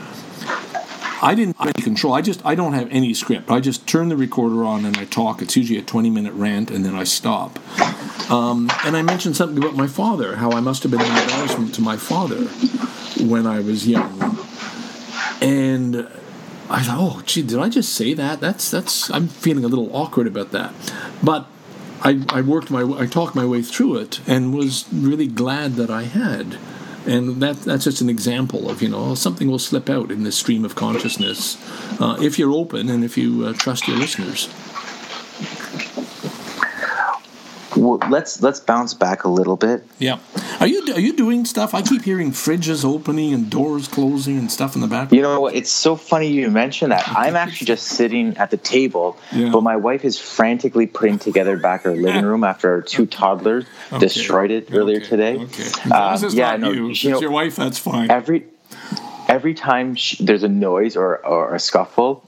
I didn't have any control. I just I don't have any script. I just turn the recorder on and I talk. It's usually a 20 minute rant and then I stop. Um, and I mentioned something about my father, how I must have been an embarrassment to my father when I was young. And I thought, oh, gee, did I just say that? That's that's I'm feeling a little awkward about that. But I, I worked my I talked my way through it and was really glad that I had. And that that's just an example of you know something will slip out in this stream of consciousness uh, if you're open and if you uh, trust your listeners. Well, let's let's bounce back a little bit. Yeah, are you are you doing stuff? I keep hearing fridges opening and doors closing and stuff in the background. You know what? It's so funny you mention that. I'm actually just sitting at the table, Yeah. but my wife is frantically putting together back our living room after our two toddlers Okay. destroyed it earlier Okay, today. Okay, as long as Um, yeah, no, you. You it's know, your wife, that's fine. every every time she, there's a noise or, or a scuffle.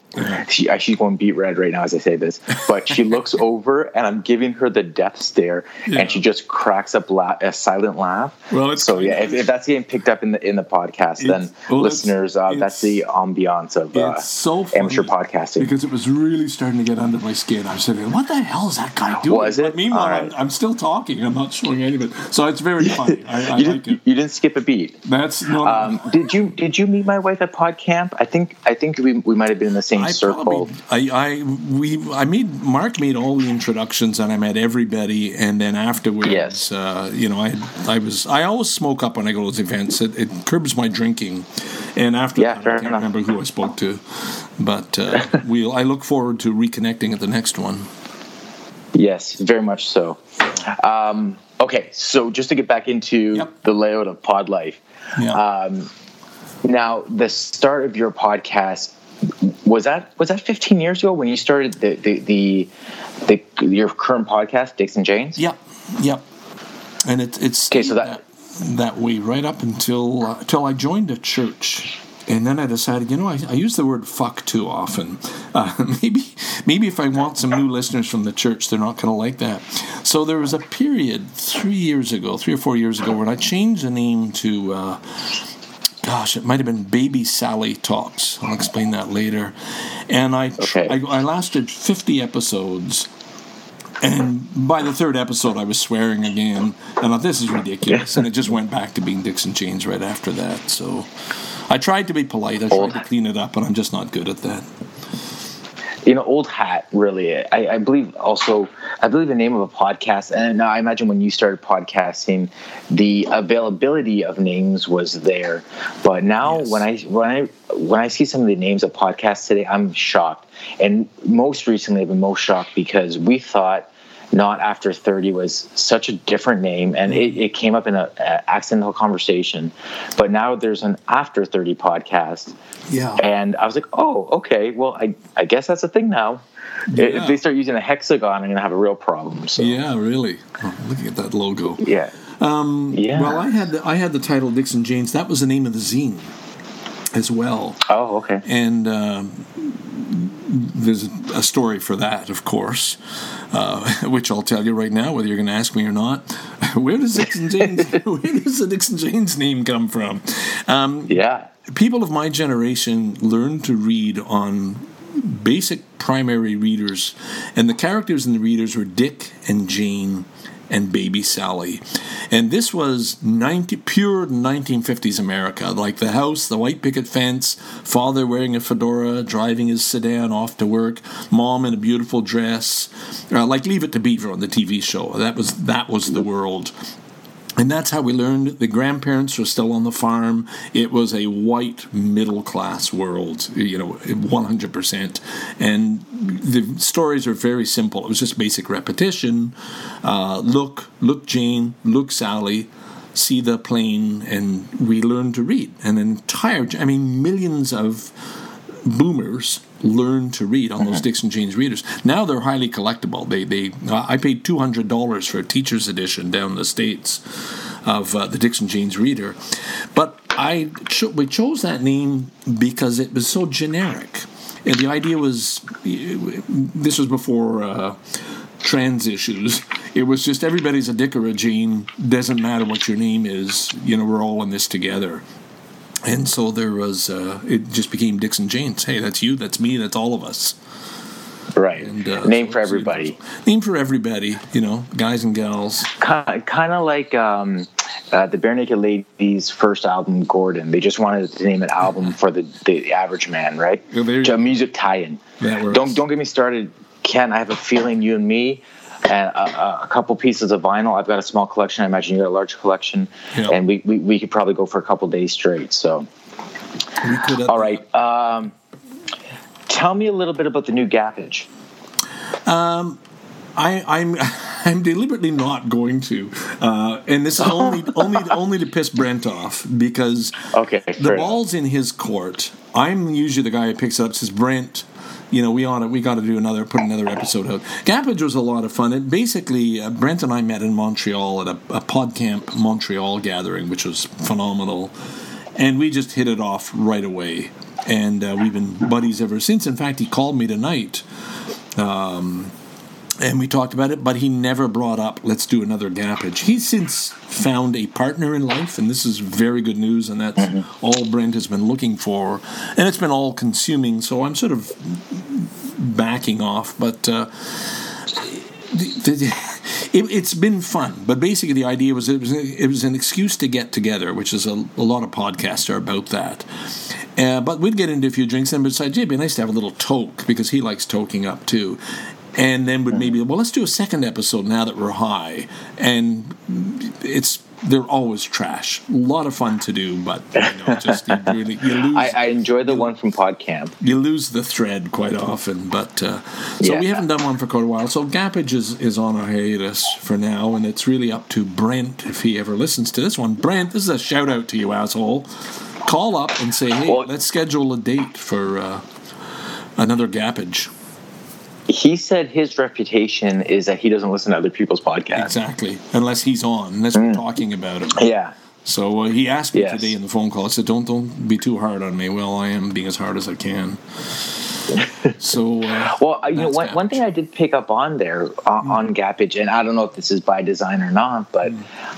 She, uh, she's going beat red right now as I say this, but she looks over and I'm giving her the death stare, Yeah. and she just cracks up la- a silent laugh. Well, it's so yeah, if, if that's getting picked up in the in the podcast, then well, listeners, uh, that's the ambiance of uh, so amateur podcasting. because it was really starting to get under my skin. I was saying, "What the hell is that guy doing?" Was it? But meanwhile, All I'm. I'm still talking. I'm not showing any of it. So it's very funny. I, I you, like didn't, it. you didn't skip a beat. That's no. Um, did you did you meet my wife at Pod Camp? I think I think we, we might have been in the same I probably, I, I, we, I made Mark made all the introductions, and I met everybody, and then afterwards, Yes. uh, you know, I, I was, I always smoke up when I go to those events. It, it curbs my drinking, and after Yeah, that, I can't enough. remember who I spoke to, but uh, we'll. I look forward to reconnecting at the next one. Yes, very much so. Um, okay, so just to get back into Yep. the layout of Pod Life. Yeah. Um, now, the start of your podcast was that was that 15 years ago when you started the the, the, the your current podcast, Dixon Janes? Yep, yep. And it, it's Okay, so that- that that way right up until uh, until I joined a church, and then I decided, you know, I, I use the word "fuck" too often. Uh, maybe maybe if I want some new listeners from the church, they're not going to like that. So there was a period three years ago, three or four years ago, when I changed the name to. Uh, Gosh, it might have been Baby Sally Talks. I'll explain that later. And I, Okay. I, I lasted 50 episodes and by the third episode, I was swearing again, and I thought this is ridiculous. And it just went back to being Dixon Janes right after that. So I tried to be polite. I tried to clean it up, but I'm just not good at that. You know, old hat, really. I, I believe also, I believe the name of a podcast, and I imagine when you started podcasting, the availability of names was there. But now, Yes. when I when I when I see some of the names of podcasts today, I'm shocked. And most recently, I've been most shocked because we thought not after 30 was such a different name and it, it came up in a, a accidental conversation but now there's an after 30 podcast Yeah. and I was like, oh, okay. Well, I, I guess that's a thing now. Yeah. If they start using a hexagon, I'm going to have a real problem. So, Yeah, really. Oh, looking at that logo. yeah. Um, yeah. Well, I had the, I had the title Dixon Janes. That was the name of the zine as well. oh, okay. and um, there's a story for that, of course, uh, which I'll tell you right now, whether you're going to ask me or not. Where does Dixon Janes? where does the Dixon Janes name come from? Um, Yeah. people of my generation learned to read on basic primary readers, and the characters in the readers were Dick and Jane and Baby Sally. And this was 90, pure 1950s America, like the house, the white picket fence, father wearing a fedora, driving his sedan off to work, mom in a beautiful dress, uh, like Leave It to Beaver on the TV show. That was that was the world. And that's how we learned the grandparents were still on the farm. It was a white middle class world, you know, 100%. And the stories are very simple. It was just basic repetition. Uh, look, look, Jane, look, Sally, see the plane, and we learned to read. An entire, I mean, millions of boomers learned to read on those Dixon Janes readers. Now they're highly collectible. They they I paid two hundred dollars for a teacher's edition down in the states of uh, the Dixon Janes reader, but I cho- we chose that name because it was so generic, and the idea was this was before. Uh, trans issues it was just everybody's a dick or a jane doesn't matter what your name is you know we're all in this together and so there was, uh, it just became Dixon Janes. Hey, that's you, that's me, that's all of us. Right. And, uh, Name so for everybody. Name for everybody, you know, guys and gals. Kind of like um, uh, the Barenaked Ladies' first album, Gordon. They just wanted to name an album for the, the average man, right? Yeah, Just a music tie-in. Don't don't get me started, Ken. I have a feeling you and me and a, a, couple pieces of vinyl. I've got a small collection. I imagine you got a large collection, Yeah. and we, we we could probably go for a couple days straight. So, We could, uh, all right. Um, tell me a little bit about the new Gappage. I, I'm I'm deliberately not going to, uh, and this is only only only to piss Brent off because Okay, the fair enough. ball's in his court. I'm usually the guy who picks it up. Says Brent, you know, we ought to we got to do another put another episode out. Gappage was a lot of fun. It basically uh, Brent and I met in Montreal at a, a PodCamp Montreal gathering, which was phenomenal, and we just hit it off right away. And uh, we've been buddies ever since. In fact, he called me tonight and we talked about it, but he never brought up let's do another gappage. He's since found a partner in life, and this is very good news, and that's all Brent has been looking for, and it's been all consuming. So I'm sort of backing off, but. Uh, the, the, it, it's been fun, but basically the idea was it was it was an excuse to get together, which is a, a lot of podcasts are about that. Uh, but we'd get into a few drinks, and besides, it'd be nice to have a little toke because he likes toking up too. And then would maybe well, let's do a second episode now that we're high, and it's they're always trash. A lot of fun to do, but you know, just you, really, you lose I, I enjoy the one from PodCamp. you lose the thread quite often. But uh, so we haven't done one for quite a while. So Gappage is, is on a hiatus for now, and it's really up to Brent if he ever listens to this one. Brent, this is a shout out to you, asshole. Call up and say, hey, Well- let's schedule a date for uh, another Gappage. He said his reputation is that he doesn't listen to other people's podcasts. Exactly, unless he's on, unless we're talking about him. Yeah. So uh, he asked me Yes. today in the phone call. I said, "Don't don't be too hard on me." Well, I am being as hard as I can. So uh, Well, you know, one, one thing I did pick up on there uh, on Gappage, and I don't know if this is by design or not, but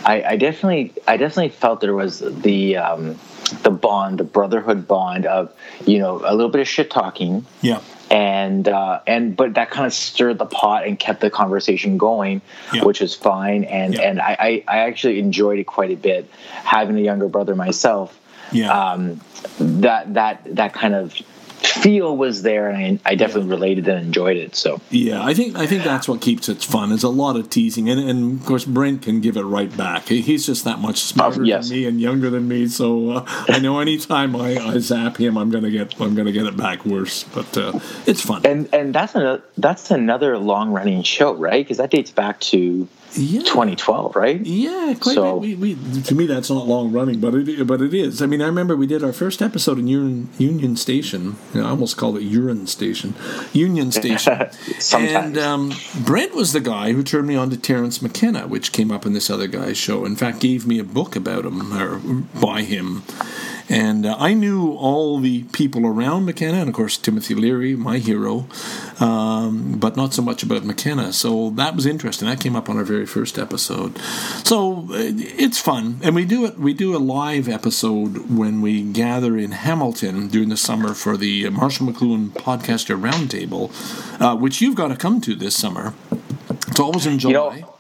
I, I definitely, I definitely felt there was the um, the bond, the brotherhood bond of you know a little bit of shit talking, yeah, and uh, and but that kind of stirred the pot and kept the conversation going, Yeah. which was fine. And Yeah. and I, I I actually enjoyed it quite a bit, having a younger brother myself. yeah. Um, that that that kind of feel was there, and I, I definitely related and enjoyed it. So Yeah, I think I think that's what keeps it fun. Is a lot of teasing, and, and of course Brent can give it right back. He's just that much smarter Oh, yes. than me and younger than me. So uh, I know anytime I, I zap him, I'm gonna get I'm gonna get it back worse. But uh, it's fun. and and that's another that's another long running show, right? Because that dates back to yeah. 2012, right? Yeah, quite. So- we, we, to me, that's not long running, but it but it is. I mean, I remember we did our first episode in Union, Union Station. You know, I almost called it Urine Station, Union Station. And um, Brent was the guy who turned me on to Terence McKenna, which came up in this other guy's show. In fact, gave me a book about him or by him. And uh, I knew all the people around McKenna, and of course Timothy Leary, my hero, um, but not so much about McKenna. So that was interesting. That came up on our very first episode. So uh, it's fun, and we do it. We do a live episode when we gather in Hamilton during the summer for the Marshall McLuhan Podcaster Roundtable, uh, which you've got to come to this summer. It's always in July. know,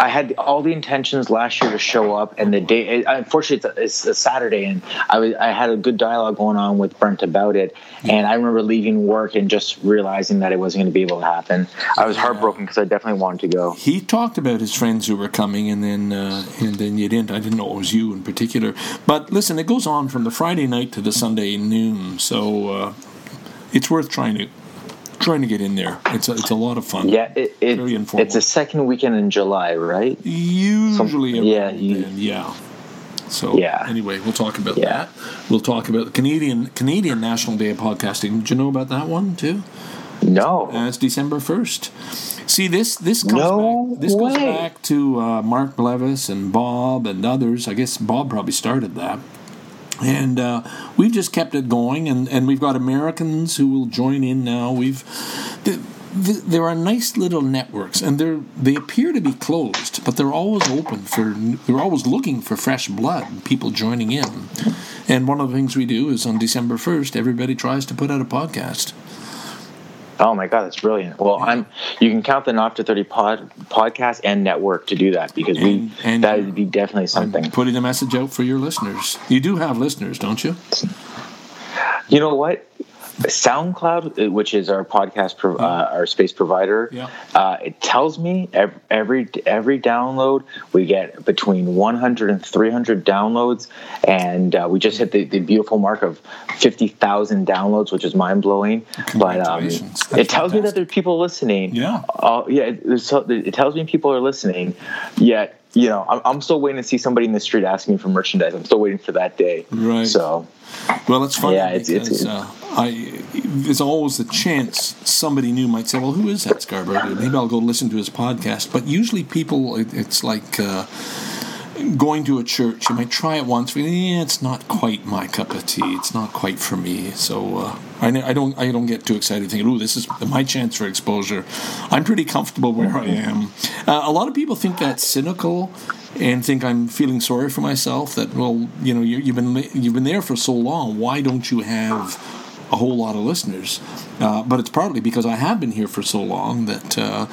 I had all the intentions last year to show up, and the day. Unfortunately, it's a, it's a Saturday, and I was I had a good dialogue going on with Brent about it, and I remember leaving work and just realizing that it wasn't going to be able to happen. I was heartbroken because I definitely wanted to go. he talked about his friends who were coming, and then uh, and then you didn't. I didn't know it was you in particular. But listen, it goes on from the Friday night to the Sunday noon, so uh, it's worth trying to trying to get in there. It's a, it's a lot of fun. Yeah, it, it Very informal. it's a second weekend in July, right? usually. Some- yeah, you- yeah. So Yeah. anyway, we'll talk about Yeah. that. We'll talk about the Canadian Canadian National Day of Podcasting. Did you know about that one too? No. Uh, it's December first. See this this comes No back. This goes back to uh, Mark Blevis and Bob and others. I guess Bob probably started that. And uh, we've just kept it going, and, and we've got Americans who will join in now. We've th- th- there are nice little networks, and they're they appear to be closed, but they're always open for. They're always looking for fresh blood, people joining in. And one of the things we do is on December first, everybody tries to put out a podcast. Oh my god, that's brilliant. Well, I'm. You can count the Not After Thirty pod podcast and network to do that because we and that would be definitely something. putting a message out for your listeners. You do have listeners, don't you? You know what? SoundCloud, uh, which is our podcast, pro- uh, our space provider, Yeah. uh, it tells me every, every every download we get between 100 and 300 downloads, and uh, we just hit the, the beautiful mark of 50,000 downloads, which is mind blowing. But um, it That's tells me that fantastic. there are people listening. Yeah. Uh, yeah. It, it tells me people are listening. Yet. You know, I'm, I'm still waiting to see somebody in the street asking me for merchandise. I'm still waiting for that day. Right. So, Well, it's funny Yeah, it's- it's- because uh, I there's always the chance somebody new might say, "Well, who is that Scarborough? Maybe I'll go listen to his podcast." But usually, people it, it's like. Uh, Going to a church, you might try it once, but yeah, it's not quite my cup of tea. It's not quite for me. So uh, I, I don't, I don't get too excited thinking, "Ooh, this is my chance for exposure." I'm pretty comfortable where I am. Uh, a lot of people think that's cynical, and think I'm feeling sorry for myself. That well, you know, you, you've been you've been there for so long. Why don't you have a whole lot of listeners? Uh, but it's partly because I have been here for so long that uh,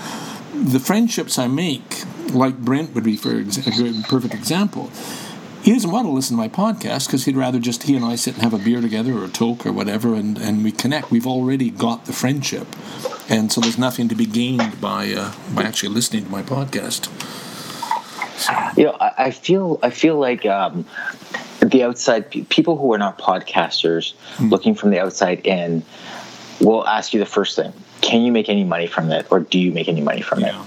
the friendships I make, like Brent would be for a good, perfect example. He doesn't want to listen to my podcast because he'd rather just he and I sit and have a beer together or a toke or whatever, and, and we connect. We've already got the friendship, and so there's nothing to be gained by uh, by actually listening to my podcast. you know, I, I feel I feel like um, the outside people who are not podcasters Hmm. looking from the outside in will ask you the first thing: Can you make any money from it, or do you make any money from it? Yeah,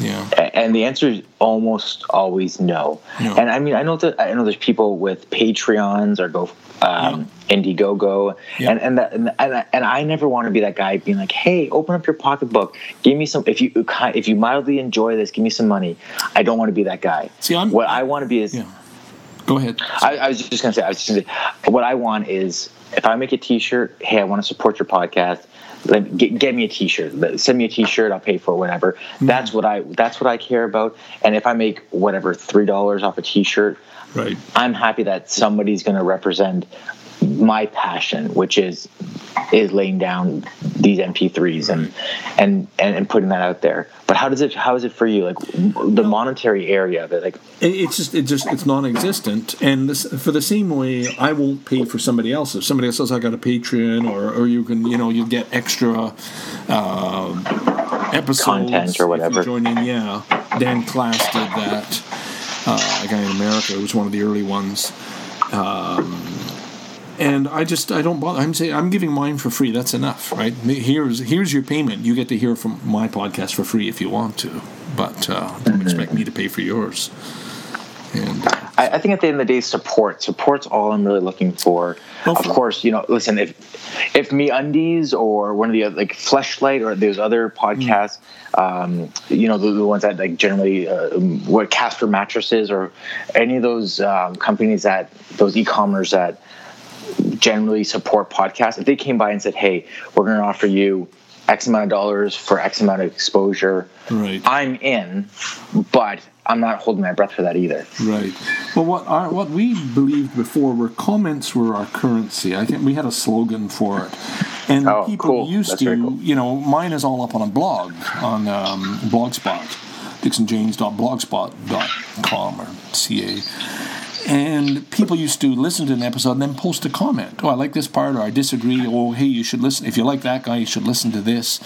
yeah. And the answer is almost always no. No. And I mean, I know that I know there's people with Patreons or go um, Indiegogo, Yeah. and and, that, and and and I never want to be that guy being like, "Hey, open up your pocketbook, give me some. If you if you mildly enjoy this, give me some money." I don't want to be that guy. See, I'm- what I want to be is. Yeah. Go ahead. I, I was just gonna say. I was just gonna say. What I want is, if I make a T-shirt, hey, I want to support your podcast. Let, get, get me a T-shirt. Send me a T-shirt. I'll pay for it. Whatever. Mm-hmm. That's what I. That's what I care about. And if I make whatever three dollars off a T-shirt, Right. I'm happy that somebody's going to represent my passion, which is is laying down these MP3s and, and and and putting that out there. But how does it? How is it for you? Like the monetary area of it. Like It's just, it just, it's non-existent, and this, for the same way, I won't pay for somebody else. If somebody else says I got a Patreon, or, or you can, you know, you get extra uh, episodes Content or whatever. Join in, yeah. Dan Klass did that. Uh, a guy in America who was one of the early ones. Um, and I just I don't bother. I'm saying I'm giving mine for free. That's enough, right? Here's here's your payment. You get to hear from my podcast for free if you want to, but uh, don't expect me to pay for yours. And uh, I, I think at the end of the day, support. Support's all I'm really looking for. Well, of course, you know. Listen, if if MeUndies or one of the other, like Fleshlight or there's other podcasts, um, you know, the, the ones that like generally uh, what Casper mattresses or any of those um, companies that those e-commerce that generally support podcasts. If they came by and said, "Hey, we're going to offer you." X amount of dollars for X amount of exposure. Right. I'm in, but I'm not holding my breath for that either. Right. Well, what our, what we believed before were comments were our currency. I think we had a slogan for it, and Oh, people cool. used That's to, cool. you know, mine is all up on a blog on um, Blogspot, dixonjanes.blogspot.com or ca. And people used to listen to an episode and then post a comment. Oh, I like this part, or I disagree. Oh, hey, you should listen. If you like that guy, you should listen to this.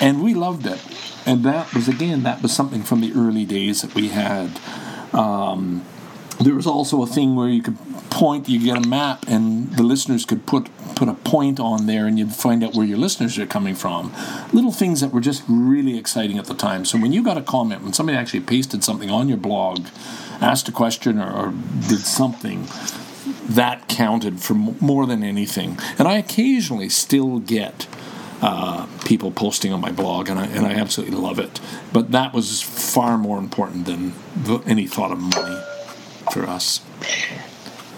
And we loved it. And that was, again, that was something from the early days that we had. Um, there was also a thing where you could point, you get a map, and the listeners could put put a point on there, and you'd find out where your listeners are coming from. Little things that were just really exciting at the time. So when you got a comment, when somebody actually pasted something on your blog, asked a question or, or did something, that counted for m- more than anything. And I occasionally still get uh, people posting on my blog, and I, and I absolutely love it. But that was far more important than any thought of money for us.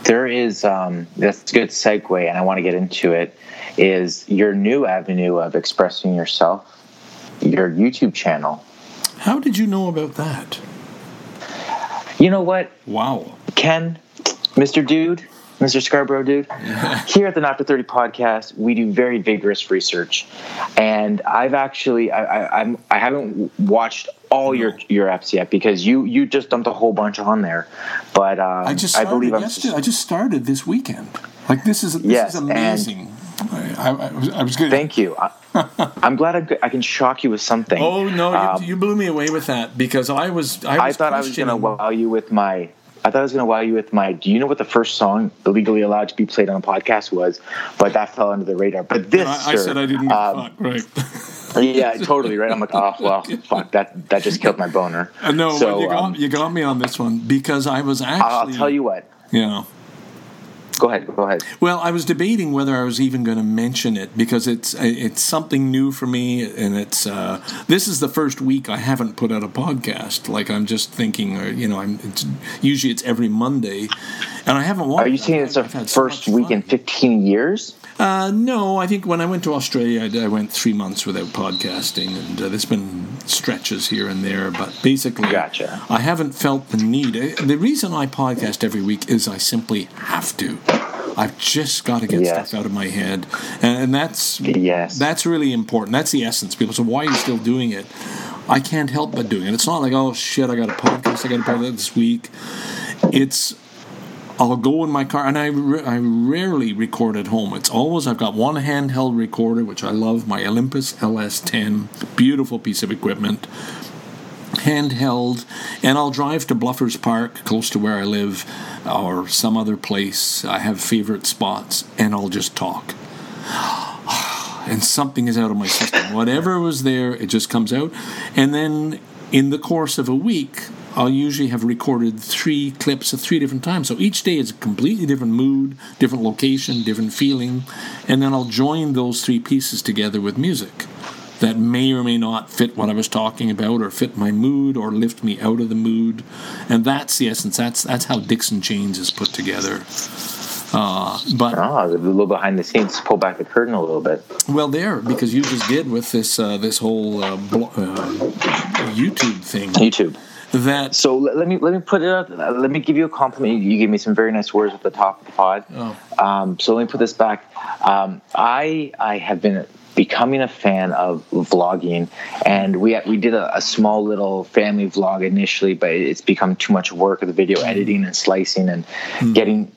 There is um, that's a good segue, and I want to get into it. Is your new avenue of expressing yourself, your YouTube channel? How did you know about that? You know what, Wow. Ken, Mister Dude, Mister Scarborough Dude. Here at the Not to Thirty podcast, we do very vigorous research, and I've actually I, I, I'm I haven't watched all your your apps yet because you you just dumped a whole bunch on there, but um, I just I believe I'm yesterday. I just started this weekend. Like this is this Yes, is amazing. I, I, I was, I was good. Thank you. I, I'm glad I can shock you with something. Oh no, Um, you, you blew me away with that because I was. I, was I thought I was going to wow you with my. I thought I was going to wow you with my. Do you know what the first song illegally allowed to be played on a podcast was? But that fell under the radar. But this, I, I sir, said I didn't um, fuck. Right. Yeah, totally right. I'm like, oh well, fuck that. That just killed my boner. Uh, no, So, you got um, you got me on this one because I was actually. I'll tell you what. Yeah. Go ahead. Go ahead. Well, I was debating whether I was even going to mention it because it's it's something new for me, and it's uh, this is the first week I haven't put out a podcast. Like I'm just thinking, or you know, I'm it's, usually it's every Monday, and I haven't. Are you saying it's the so first week in 15 years? Uh, no, I think when I went to Australia, I, I went three months without podcasting, and uh, there's been stretches here and there, but basically, Gotcha. I haven't felt the need. Uh, The reason I podcast every week is I simply have to. I've just got to get Yes. stuff out of my head, and, and that's Yes. that's really important. That's the essence. People say, "Why are you still doing it?" I can't help but doing it. It's not like, "Oh shit, I got a podcast. I got to put it this week." It's I'll go in my car, and I, ra- I rarely record at home. It's always I've got one handheld recorder, which I love, my Olympus LS10, beautiful piece of equipment, handheld, and I'll drive to Bluffers Park, close to where I live, or some other place. I have favorite spots, and I'll just talk. And something is out of my system. Whatever was there, it just comes out. And then in the course of a week, I'll usually have recorded three clips at three different times. So each day is a completely different mood, different location, different feeling. And then I'll join those three pieces together with music that may or may not fit what I was talking about or fit my mood or lift me out of the mood. And that's the essence. That's that's how Dixon Janes is put together. Uh, but Oh, a little behind the scenes. Pull back the curtain a little bit. well, there because you just did with this uh, this whole uh, blo- uh, YouTube thing YouTube. That So let, let me let me put it out. Let me give you a compliment. You gave me some very nice words at the top of the pod. Oh. Um, so let me put this back. Um, I I have been becoming a fan of vlogging, and we we did a, a small little family vlog initially, but it's become too much work of the video editing and slicing and getting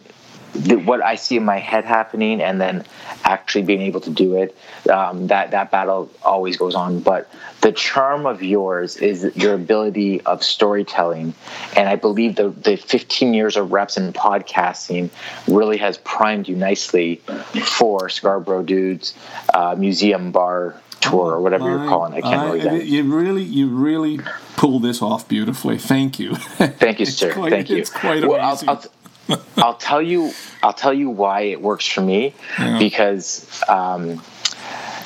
the, what I see in my head happening, and then actually being able to do it. Um, that that battle always goes on, but the charm of yours is your ability of storytelling, and I believe the the 15 years of reps in podcasting really has primed you nicely for Scarborough Dudes uh, Museum Bar tour or whatever you're calling. it. I can't I- remember that. You really, you really pulled this off beautifully. Thank you. Thank you, sir. quite- Thank you. It's quite Well, amazing. I'll, I'll tell you. I'll tell you why it works for me Yeah. because um,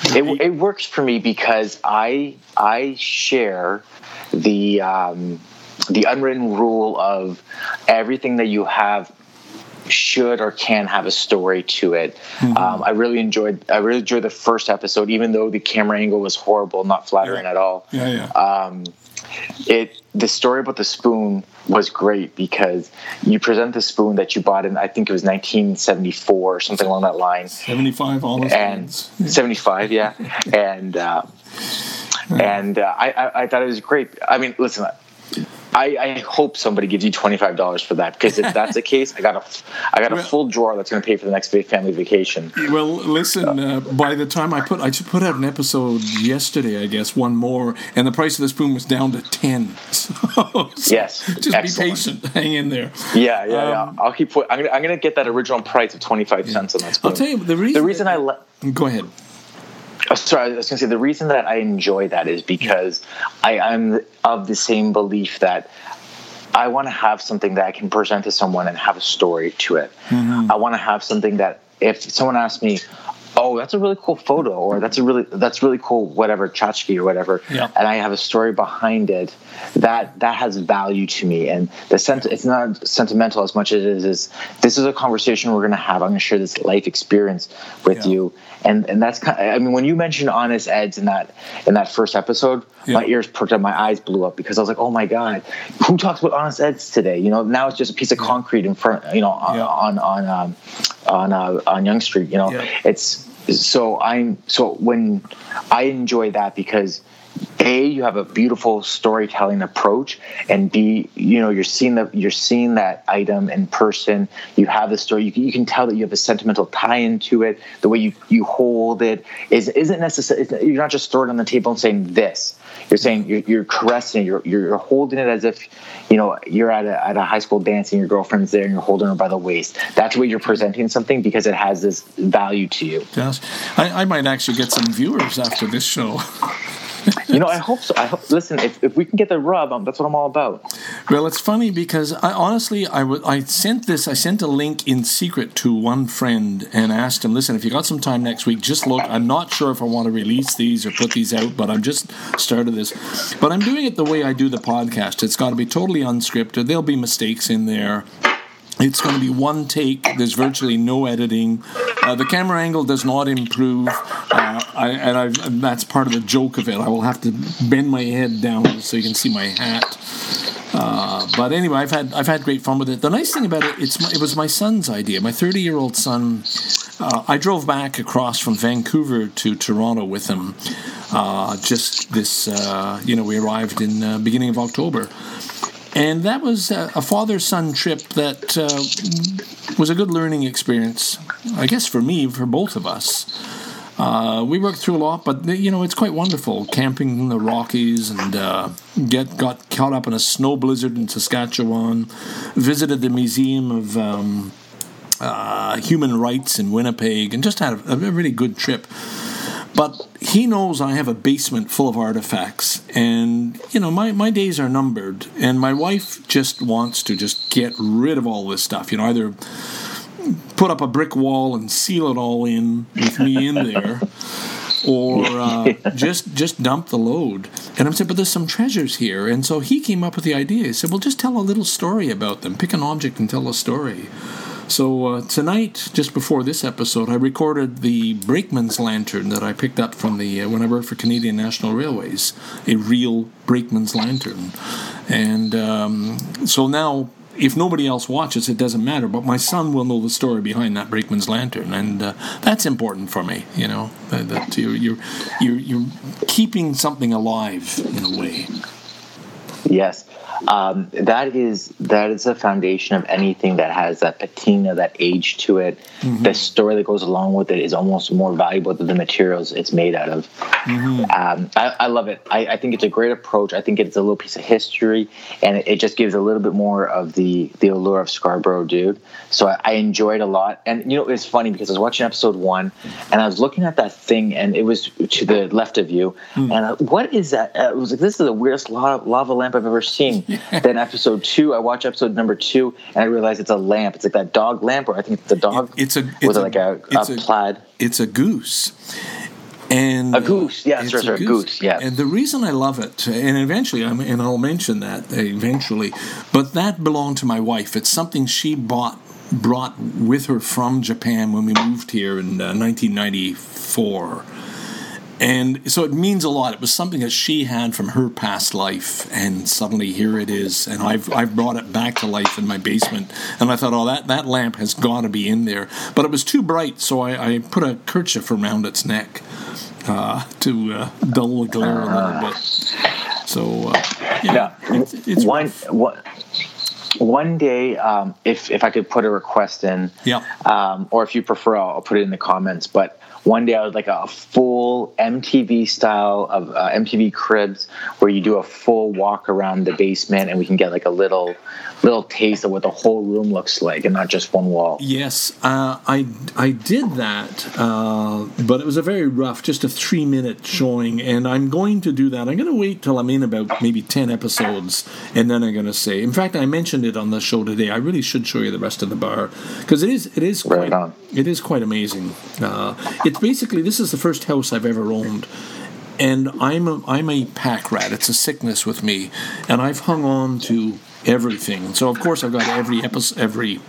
it, it works for me because I I share the um, the unwritten rule of everything that you have should or can have a story to it. Mm-hmm. Um, I really enjoyed I really enjoyed the first episode, even though the camera angle was horrible, not flattering Yeah. at all yeah, yeah. um, it the story about the spoon was great because you present the spoon that you bought in I think it was 1974 or something along that line. Seventy-five all those and things. 75 yeah. And uh, and uh, I, I I thought it was great. I mean listen I, I hope somebody gives you twenty five dollars for that because if that's the case, I got a I got a Well- full drawer that's going to pay for the next family vacation. Well, listen. Uh, by the time I put, I just put out an episode yesterday, I guess, one more, and the price of the spoon was down to ten. So, so Yes, just excellent. be patient. Hang in there. Yeah, yeah, Um, yeah. I'll keep. I'm gonna I'm gonna get that original price of twenty five cents on that spoon. I'll tell you the reason. the reason I. Le- Go ahead. Oh, sorry, I was going to say the reason that I enjoy that is because I, I'm of the same belief that I want to have something that I can present to someone and have a story to it. Mm-hmm. I want to have something that if someone asks me, "Oh, that's a really cool photo," or "That's a really that's really cool," whatever tchotchke or whatever, Yeah. and I have a story behind it, that that has value to me. And the sent it's not sentimental as much as it is. is this is a conversation we're going to have. I'm going to share this life experience with Yeah. you and and that's kind. Of, I mean, when you mentioned honest eds in that in that first episode, Yeah. my ears perked up, my eyes blew up because I was like, oh my god, who talks about honest eds today? You know, now it's just a piece of concrete in front, you know, on on on um, on, uh, on Yonge Street. You know, it's so I'm so when I enjoy that because a you have a beautiful storytelling approach and b you know you're seeing the you're seeing that item in person. You have the story. You can, you can tell that you have a sentimental tie into it. The way you you hold it is isn't necessary you're not just throwing it on the table and saying this. You're saying you're, you're caressing you're, you're holding it as if you know you're at a, at a high school dance and your girlfriend's there and you're holding her by the waist. That's where you're presenting something because it has this value to you. Yes. I, I might actually get some viewers after this show you know, I hope so. I hope. Listen, if, if we can get the rub, um, that's what I'm all about. Well, it's funny because I honestly, I, w- I sent this. I sent a link in secret to one friend and asked him, "Listen, if you got some time next week, just look. I'm not sure if I want to release these or put these out, but I'm just started this. But I'm doing it the way I do the podcast. It's got to be totally unscripted. There'll be mistakes in there." It's going to be one take. There's virtually no editing. Uh, the camera angle does not improve, uh, I, and, and, that's part of the joke of it. I will have to bend my head down so you can see my hat. Uh, but anyway, I've had I've had great fun with it. The nice thing about it, it's my, it was my son's idea. My 30 year old son. Uh, I drove back across from Vancouver to Toronto with him. Uh, just this, uh, you know, we arrived in beginning of October and that was a father son trip that uh, was a good learning experience, I guess, for me, for both of us. Uh, we worked through a lot, but you know it's quite wonderful camping in the Rockies and uh, get got caught up in a snow blizzard in Saskatchewan. Visited the Museum of um, uh, Human Rights in Winnipeg, and just had a, a really good trip. But he knows I have a basement full of artifacts, and you know my, my days are numbered. And my wife just wants to just get rid of all this stuff. You know, either put up a brick wall and seal it all in with me in there, or uh, just just dump the load. And I'm saying, but there's some treasures here. And so he came up with the idea. He said, well, just tell a little story about them. Pick an object and tell a story. So uh, tonight, just before this episode, I recorded the brakeman's lantern that I picked up from the uh, when I worked for Canadian National Railways, a real brakeman's lantern, and um, so now. If nobody else watches, it doesn't matter. But my son will know the story behind that brakeman's lantern, and uh, that's important for me. You know that, that you're, you're you're you're keeping something alive in a way. Yes, um, that is that is the foundation of anything that has that patina, that age to it. Mm-hmm. The story that goes along with it is almost more valuable than the materials it's made out of. Mm-hmm. Um, I, I, love it. I, I, think it's a great approach. I think it's a little piece of history, and it, it, just gives a little bit more of the the allure of Scarborough Dude. So I, I enjoyed a lot. And you know, it's funny because I was watching episode one, and I was looking at that thing, and it was to the left of you, mm. and I, what is that? I was like, this is the weirdest lava, lava lamp I've ever seen. then episode two, I watch episode number two, and I realize it's a lamp. It's like that dog lamp, or I think it's a dog. It's a. It's was a, it like a, a, a plaid? It's a goose. And a goose, yeah, sorry, a goose. goose, yeah. And the reason I love it, and eventually, I'm, and I'll mention that eventually, but that belonged to my wife. It's something she bought, brought with her from Japan when we moved here in uh, 1994 and so it means a lot. It was something that she had from her past life, and suddenly here it is, and I've I've brought it back to life in my basement. And I thought, oh, that that lamp has got to be in there, but it was too bright, so I, I put a kerchief around its neck uh, to uh, dull the glare a little bit. So uh, yeah, it's, it's one what one day, um, if if I could put a request in, yeah, um, or if you prefer, I'll, I'll, put it in the comments. But one day I would like a full MTV style of uh, MTV Cribs where you do a full walk around the basement and we can get like a little little taste of what the whole room looks like and not just one wall. Yes, uh, I I did that, uh, but it was a very rough, just a three minute showing, and I'm going to do that. I'm going to wait till I'm in about maybe ten episodes, and then I'm going to say. In fact, I mentioned it on the show today. I really should show you the rest of the bar because it is it is quite right it is quite amazing. Uh, it's basically this is the first house I've ever owned and I'm a, I'm a pack rat. It's a sickness with me, and I've hung on to everything. So of course I've got every episode, every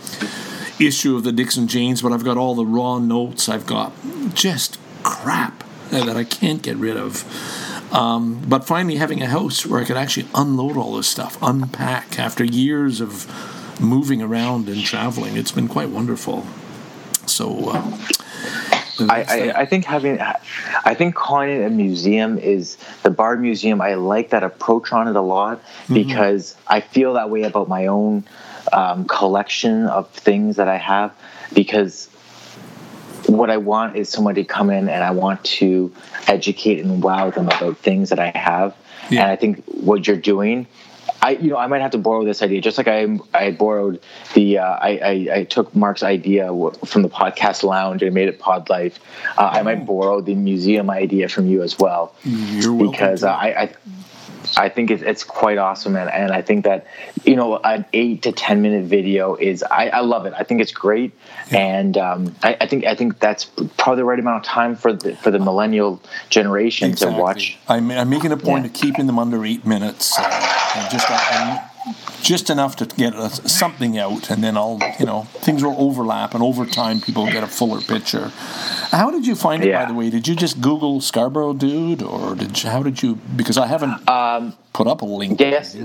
issue of the Dixon Janes, but I've got all the raw notes. I've got just crap that I can't get rid of. Um, but finally, having a house where I could actually unload all this stuff, unpack after years of moving around and traveling, it's been quite wonderful. So, uh, I, I, I, think having, I think calling it a museum is the Bard Museum. I like that approach on it a lot mm-hmm. because I feel that way about my own um, collection of things that I have. Because what I want is someone to come in and I want to educate and wow them about things that I have. Yeah. And I think what you're doing I you know I might have to borrow this idea just like I I borrowed the uh, I, I, I took Mark's idea from the podcast lounge and made it Pod Life. Uh. I might borrow the museum idea from you as well You're because uh, I, I I think it's, it's quite awesome, and, and I think that you know an eight to ten minute video is I, I love it. I think it's great, yeah. and um, I, I, think I think that's probably the right amount of time for the for the millennial generation exactly. to watch. I'm, I'm making a point yeah. of keeping them under eight minutes, uh, just uh, just enough to get something out, and then I'll you know things will overlap, and over time people get a fuller picture. How did you find it, yeah. by the way? Did you just Google Scarborough Dude, or did you, how did you? Because I haven't um, put up a link. Yes,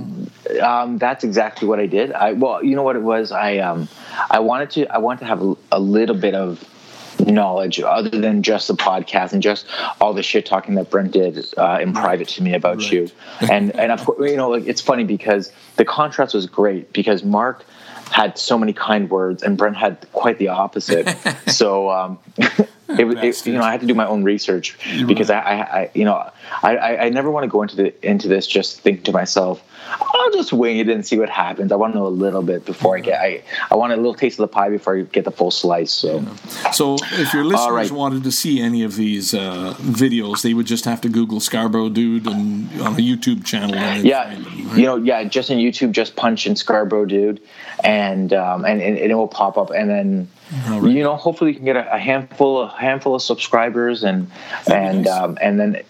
um, that's exactly what I did. I well, you know what it was. I um, I wanted to I wanted to have a, a little bit of knowledge other than just the podcast and just all the shit talking that Brent did uh, in private to me about right. you. And and of course, you know, like, it's funny because the contrast was great because Mark had so many kind words and Brent had quite the opposite. so um, it, it, you know I had to do my own research because I, I, I, you know I, I never want to go into the into this just thinking to myself I'll just wait and see what happens. I want to know a little bit before I get. I, I want a little taste of the pie before I get the full slice. So, so if your listeners right. wanted to see any of these uh, videos, they would just have to Google Scarborough Dude and on a YouTube channel. yeah, them, right? you know, yeah, just in YouTube, just punch in Scarborough Dude, and um, and, and it will pop up, and then. Right. You know, hopefully, you can get a, a handful, a handful of subscribers, and and nice. um, and then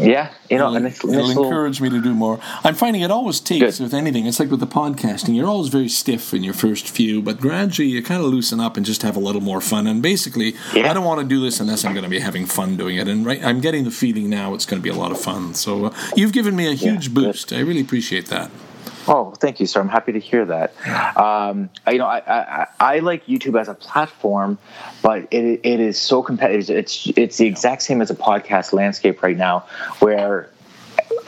yeah, you know, it'll, it'll little... encourage me to do more. I'm finding it always takes Good. with anything. It's like with the podcasting. You're always very stiff in your first few, but gradually you kind of loosen up and just have a little more fun. And basically, yeah. I don't want to do this unless I'm going to be having fun doing it. And right, I'm getting the feeling now it's going to be a lot of fun. So uh, you've given me a huge yeah, boost. I really appreciate that. Oh, thank you, sir. I'm happy to hear that. Um, you know, I, I, I, like YouTube as a platform, but it, it is so competitive. It's it's the exact same as a podcast landscape right now, where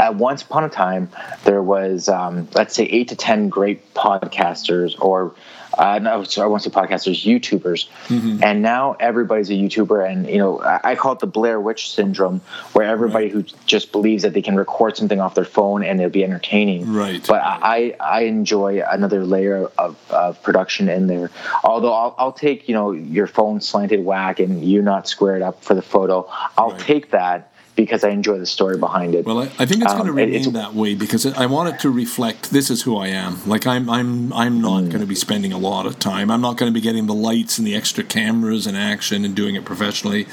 at once upon a time there was um, let's say eight to ten great podcasters or uh, no, sorry, I won't say podcasters, YouTubers, mm-hmm. and now everybody's a YouTuber, and you know I, call it the Blair Witch syndrome, where everybody right. who just believes that they can record something off their phone and it'll be entertaining. Right. But I I enjoy another layer of, of production in there. Although I'll, I'll take you know your phone slanted whack and you not squared up for the photo. I'll right. take that because I enjoy the story behind it. Well, I, I think it's um, going to remain that way because I want it to reflect this is who I am. Like I'm, I'm, I'm not mm. going to be spending a lot of time. I'm not going to be getting the lights and the extra cameras and action and doing it professionally.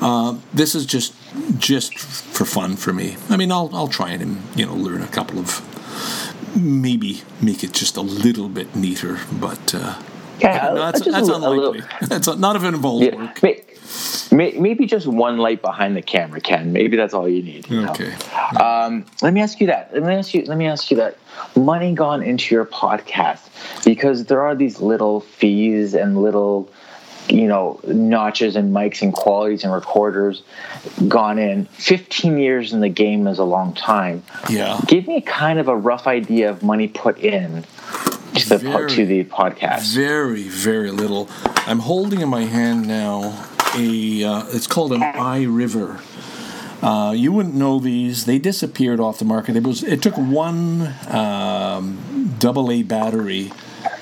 Uh, this is just, just for fun for me. I mean, I'll, I'll try and you know learn a couple of, maybe make it just a little bit neater, but. Uh, yeah, no, that's, that's unlikely. that's not if it involves yeah, work. Maybe just one light behind the camera, Ken. Maybe that's all you need. You okay. Um, let me ask you that. Let me ask you. Let me ask you that. Money gone into your podcast because there are these little fees and little, you know, notches and mics and qualities and recorders gone in. Fifteen years in the game is a long time. Yeah. Give me kind of a rough idea of money put in to the very, to the podcast. Very, very little. I'm holding in my hand now a uh, it's called an iRiver. Uh, you wouldn't know these; they disappeared off the market. It was it took one um, double A battery,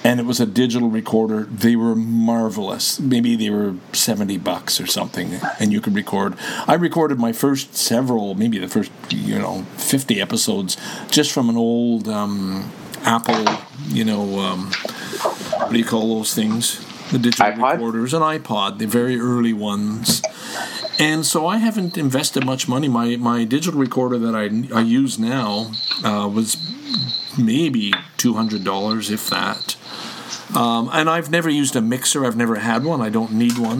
and it was a digital recorder. They were marvelous. Maybe they were seventy bucks or something, and you could record. I recorded my first several, maybe the first you know fifty episodes, just from an old um, Apple, you know, um, what do you call those things? The digital iPod? recorders, an iPod, the very early ones. And so I haven't invested much money. My my digital recorder that I, I use now uh, was maybe two hundred dollars, if that. Um, and I've never used a mixer. I've never had one. I don't need one.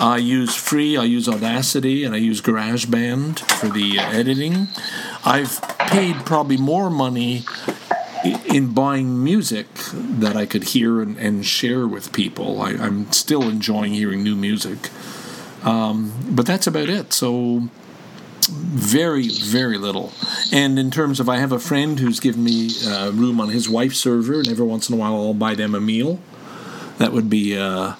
I use free. I use Audacity and I use GarageBand for the uh, editing. I've paid probably more money in buying music that I could hear and, and share with people. I, am still enjoying hearing new music. Um, but that's about it. So very, very little. And in terms of, I have a friend who's given me uh, room on his wife's server, and every once in a while I'll buy them a meal. That would be uh,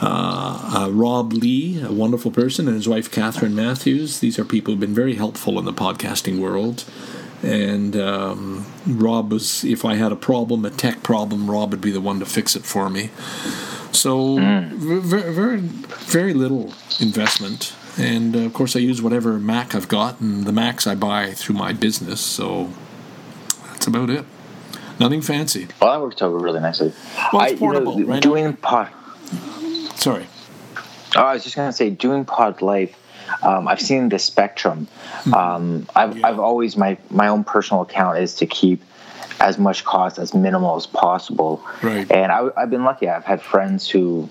uh, uh, Rob Lee, a wonderful person, and his wife Catherine Matthews. These are people who've been very helpful in the podcasting world. And um, Rob was, if I had a problem, a tech problem, Rob would be the one to fix it for me. So very, very, very little investment, and uh, of course I use whatever Mac I've got, and the Macs I buy through my business. So that's about it. Nothing fancy. Well, that worked out really nicely. Well, it's I- you know, portable, right? doing pod. Sorry. Oh, I was just gonna say, doing pod life. Um, I've seen the spectrum. Um, I've, Yeah. I've always my my own personal account is to keep as much cost as minimal as possible. Right. And I, I've been lucky. I've had friends who.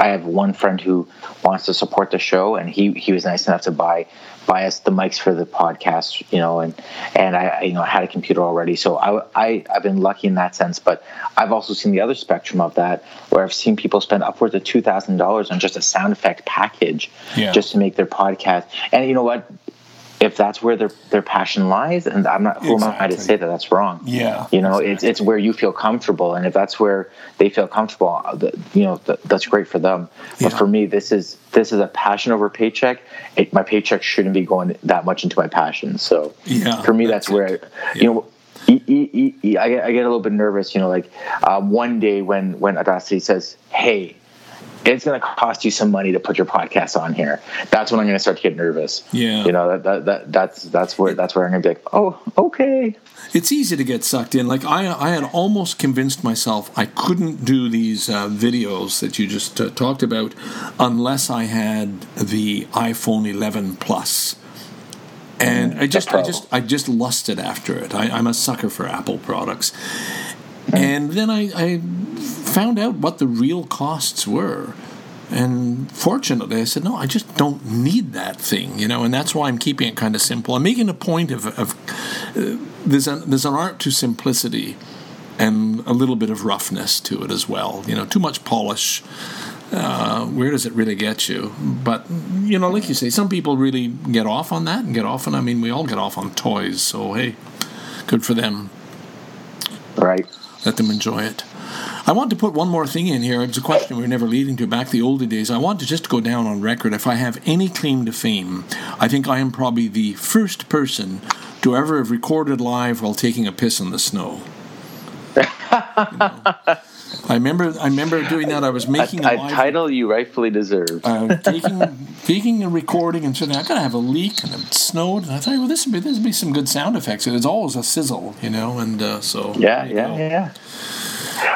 I have one friend who wants to support the show, and he, he was nice enough to buy buy us the mics for the podcast, you know, and and I you know had a computer already, so I, I I've been lucky in that sense. But I've also seen the other spectrum of that, where I've seen people spend upwards of two thousand dollars on just a sound effect package, Yeah. just to make their podcast. And you know what? If that's where their their passion lies, and I'm not who am I to say that that's wrong? Yeah, you know, it's it's where you feel comfortable, and if that's where they feel comfortable, uh, you know, th- that's great for them. But Yeah. for me, this is this is a passion over paycheck. It, my paycheck shouldn't be going that much into my passion. So Yeah, for me, that's that's, where it. you know. E- e- e- e- I get, I get a little bit nervous, you know, like um, one day when when Audacity says, "Hey, it's going to cost you some money to put your podcast on here," that's when I'm going to start to get nervous. Yeah. you know, that, that, that that's that's where that's where I'm going to be like, "Oh, okay." It's easy to get sucked in. Like I, I had almost convinced myself I couldn't do these uh, videos that you just uh, talked about unless I had the iPhone 11 Plus. And I just, I just, I just lusted after it. I, I'm a sucker for Apple products. And then I, I found out what the real costs were. And fortunately, I said, no, I just don't need that thing, you know, and that's why I'm keeping it kind of simple. I'm making a point of, of uh, there's, an, there's an art to simplicity and a little bit of roughness to it as well. You know, too much polish, uh, where does it really get you? But, you know, like you say, some people really get off on that and get off on, I mean, we all get off on toys, so hey, good for them Right. Let them enjoy it. I want to put one more thing in here. It's a question we were never leading to back the older days. I want to just go down on record. If I have any claim to fame, I think I am probably the first person to ever have recorded live while taking a piss in the snow. You know. I remember. I remember doing that. I was making a, a a live title you rightfully deserve. uh, taking taking a recording and saying I gotta have a leak and it snowed and I thought well this would be this would be some good sound effects. It's always a sizzle, you know, and uh, so yeah, there yeah, go. yeah.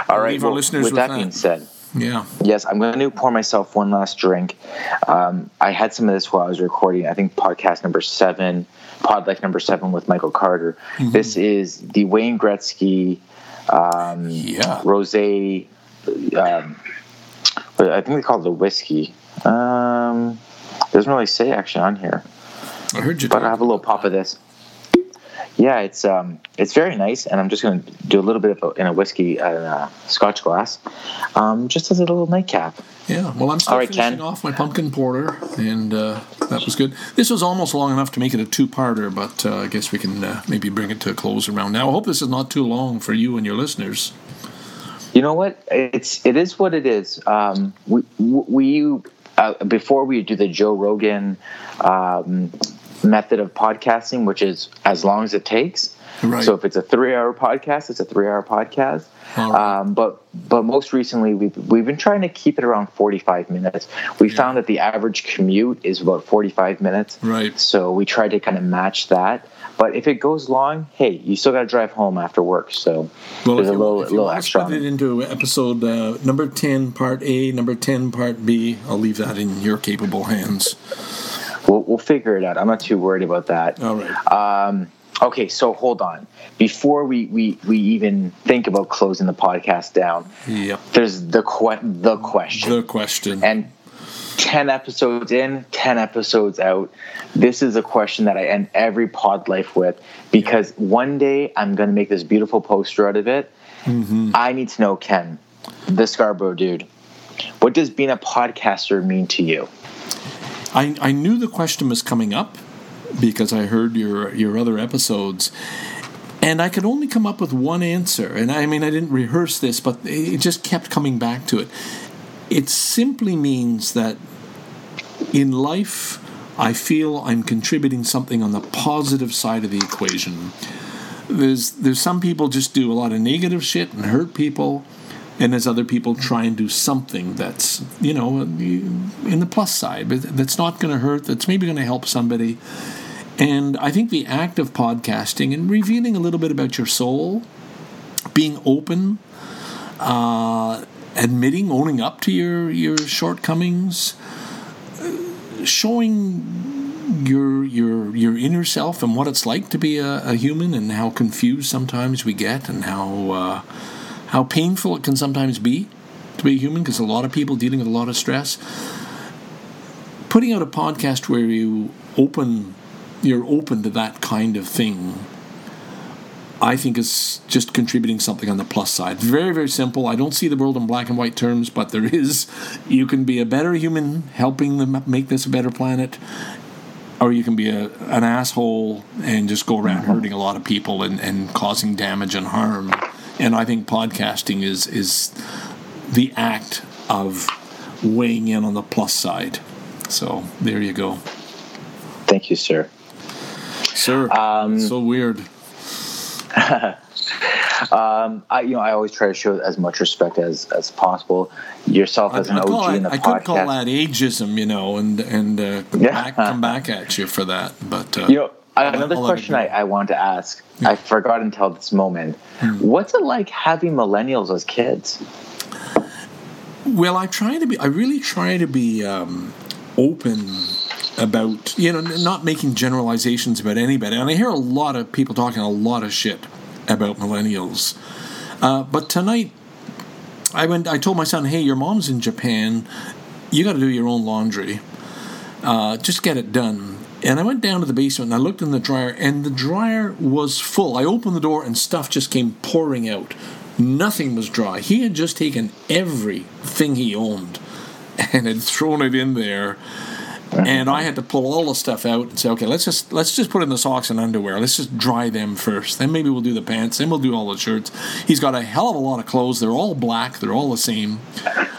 All right. leave our well, listeners with with that, that. being said, yeah. yes, I'm going to pour myself one last drink. Um, I had some of this while I was recording. I think podcast number seven, pod life number seven with Michael Carter. Mm-hmm. This is the Wayne Gretzky um, Yeah. rosé. Um, I think they call it the whiskey. Um, doesn't really say actually on here. I heard you. but I have a little pop of this. Yeah, it's um, it's very nice, and I'm just going to do a little bit of a, in a whiskey uh, uh, Scotch glass, um, just as a little nightcap. Yeah, well, I'm still right, finishing Ken. off my pumpkin porter, and uh, that was good. This was almost long enough to make it a two-parter, but uh, I guess we can uh, maybe bring it to a close around now. I hope this is not too long for you and your listeners. You know what? It's it is what it is. Um, we we uh, before we do the Joe Rogan um, method of podcasting, which is as long as it takes. Right. So if it's a three-hour podcast, it's a three-hour podcast. Right. Um, but but most recently, we've we've been trying to keep it around forty-five minutes. We found that the average commute is about forty-five minutes. Right. So we tried to kind of match that. But if it goes long, hey, you still got to drive home after work. So Well, there's a little little extra. on it into episode uh, number 10, part A, number 10, part B, I'll leave that in your capable hands. We'll, we'll figure it out. I'm not too worried about that. All right. Um, okay, so hold on. Before we, we, we even think about closing the podcast down, yep. there's the que- the question. The question. and 10 episodes in, 10 episodes out, this is a question that I end every pod life with because one day I'm going to make this beautiful poster out of it. I need to know, Ken, the Scarborough dude, what does being a podcaster mean to you? I, I knew the question was coming up because I heard your your other episodes, and I could only come up with one answer. And I mean, I didn't rehearse this, but it just kept coming back to it. It simply means that in life, I feel I'm contributing something on the positive side of the equation. There's there's some people just do a lot of negative shit and hurt people, and there's other people try and do something that's you know in the plus side, that's not going to hurt. That's maybe going to help somebody. And I think the act of podcasting and revealing a little bit about your soul, being open, uh, admitting, owning up to your your shortcomings, uh, showing your your your inner self and what it's like to be a, a human, and how confused sometimes we get, and how uh, how painful it can sometimes be to be human, because a lot of people dealing with a lot of stress. Putting out a podcast where you open you're open to that kind of thing, I think is just contributing something on the plus side. Very, very simple. I don't see the world in black and white terms, but there is. You can be a better human helping them make this a better planet, or you can be a, an asshole and just go around hurting a lot of people and, and causing damage and harm. And I think podcasting is is the act of weighing in on the plus side. So there you go. Thank you, sir. Sir, Um, so weird. um, I, you know, I always try to show as much respect as as possible. Yourself as I, an I OG in the I podcast. I could call that ageism, you know, and and uh, come, yeah. back, come back at you for that. But uh, you know, another question I, I want to ask. Yeah. I forgot until this moment. Hmm. What's it like having millennials as kids? Well, I try to be. I really try to be um, open about you know not making generalizations about anybody and i hear a lot of people talking a lot of shit about millennials uh, but tonight i went i told my son hey your mom's in japan you got to do your own laundry uh, just get it done and i went down to the basement and i looked in the dryer and the dryer was full. I opened the door and stuff just came pouring out. Nothing was dry. He had just taken everything he owned and had thrown it in there and I had to pull all the stuff out and say, okay, let's just let's just put in the socks and underwear. Let's just dry them first. Then maybe we'll do the pants. Then we'll do all the shirts. He's got a hell of a lot of clothes. They're all black. They're all the same,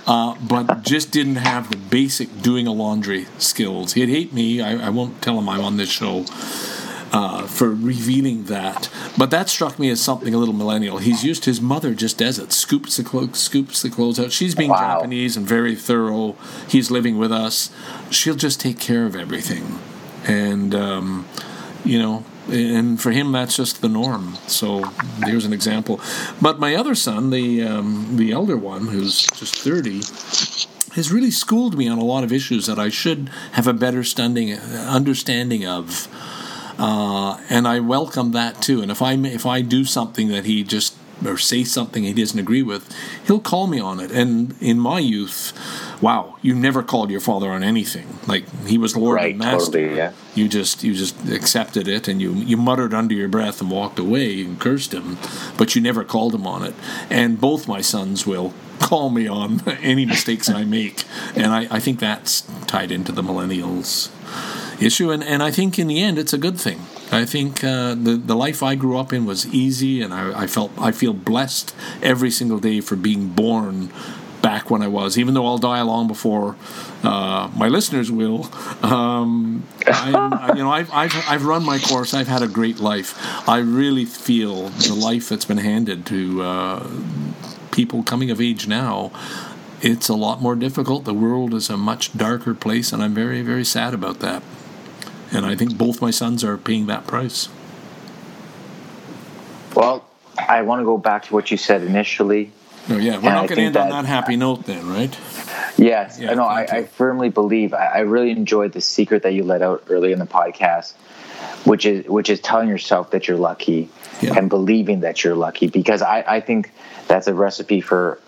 uh, but just didn't have the basic doing a laundry skills. He'd hate me. I, I won't tell him I'm on this show uh, for revealing that. But that struck me as something a little millennial. He's used his mother just does it, scoops the clothes, scoops the clothes out. She's being wow. Japanese and very thorough. He's living with us. She'll just take care of everything, and um, you know. And for him, that's just the norm. So there's an example. But my other son, the um, the elder one, who's just thirty, has really schooled me on a lot of issues that I should have a better standing, understanding of uh, and I welcome that too. And if I if I do something that he just or say something he doesn't agree with, he'll call me on it. And in my youth, wow, you never called your father on anything. Like he was Lord right, and Master. Totally, yeah. You just you just accepted it and you you muttered under your breath and walked away and cursed him, but you never called him on it. And both my sons will call me on any mistakes I make. And I, I think that's tied into the millennials issue. And, and I think in the end, it's a good thing. I think uh, the the life I grew up in was easy, and I, I felt I feel blessed every single day for being born back when I was. Even though I'll die long before uh, my listeners will, um, I, you know, I've, I've I've run my course. I've had a great life. I really feel the life that's been handed to uh, people coming of age now it's a lot more difficult. The world is a much darker place, and I'm very, very sad about that. And I think both my sons are paying that price. Well, I want to go back to what you said initially. No, yeah, we're not going to end that, on that happy note then, right? Yes, yeah, no, I, I, firmly believe. I, I really enjoyed the secret that you let out early in the podcast, which is which is telling yourself that you're lucky yeah. and believing that you're lucky. Because I, I think that's a recipe for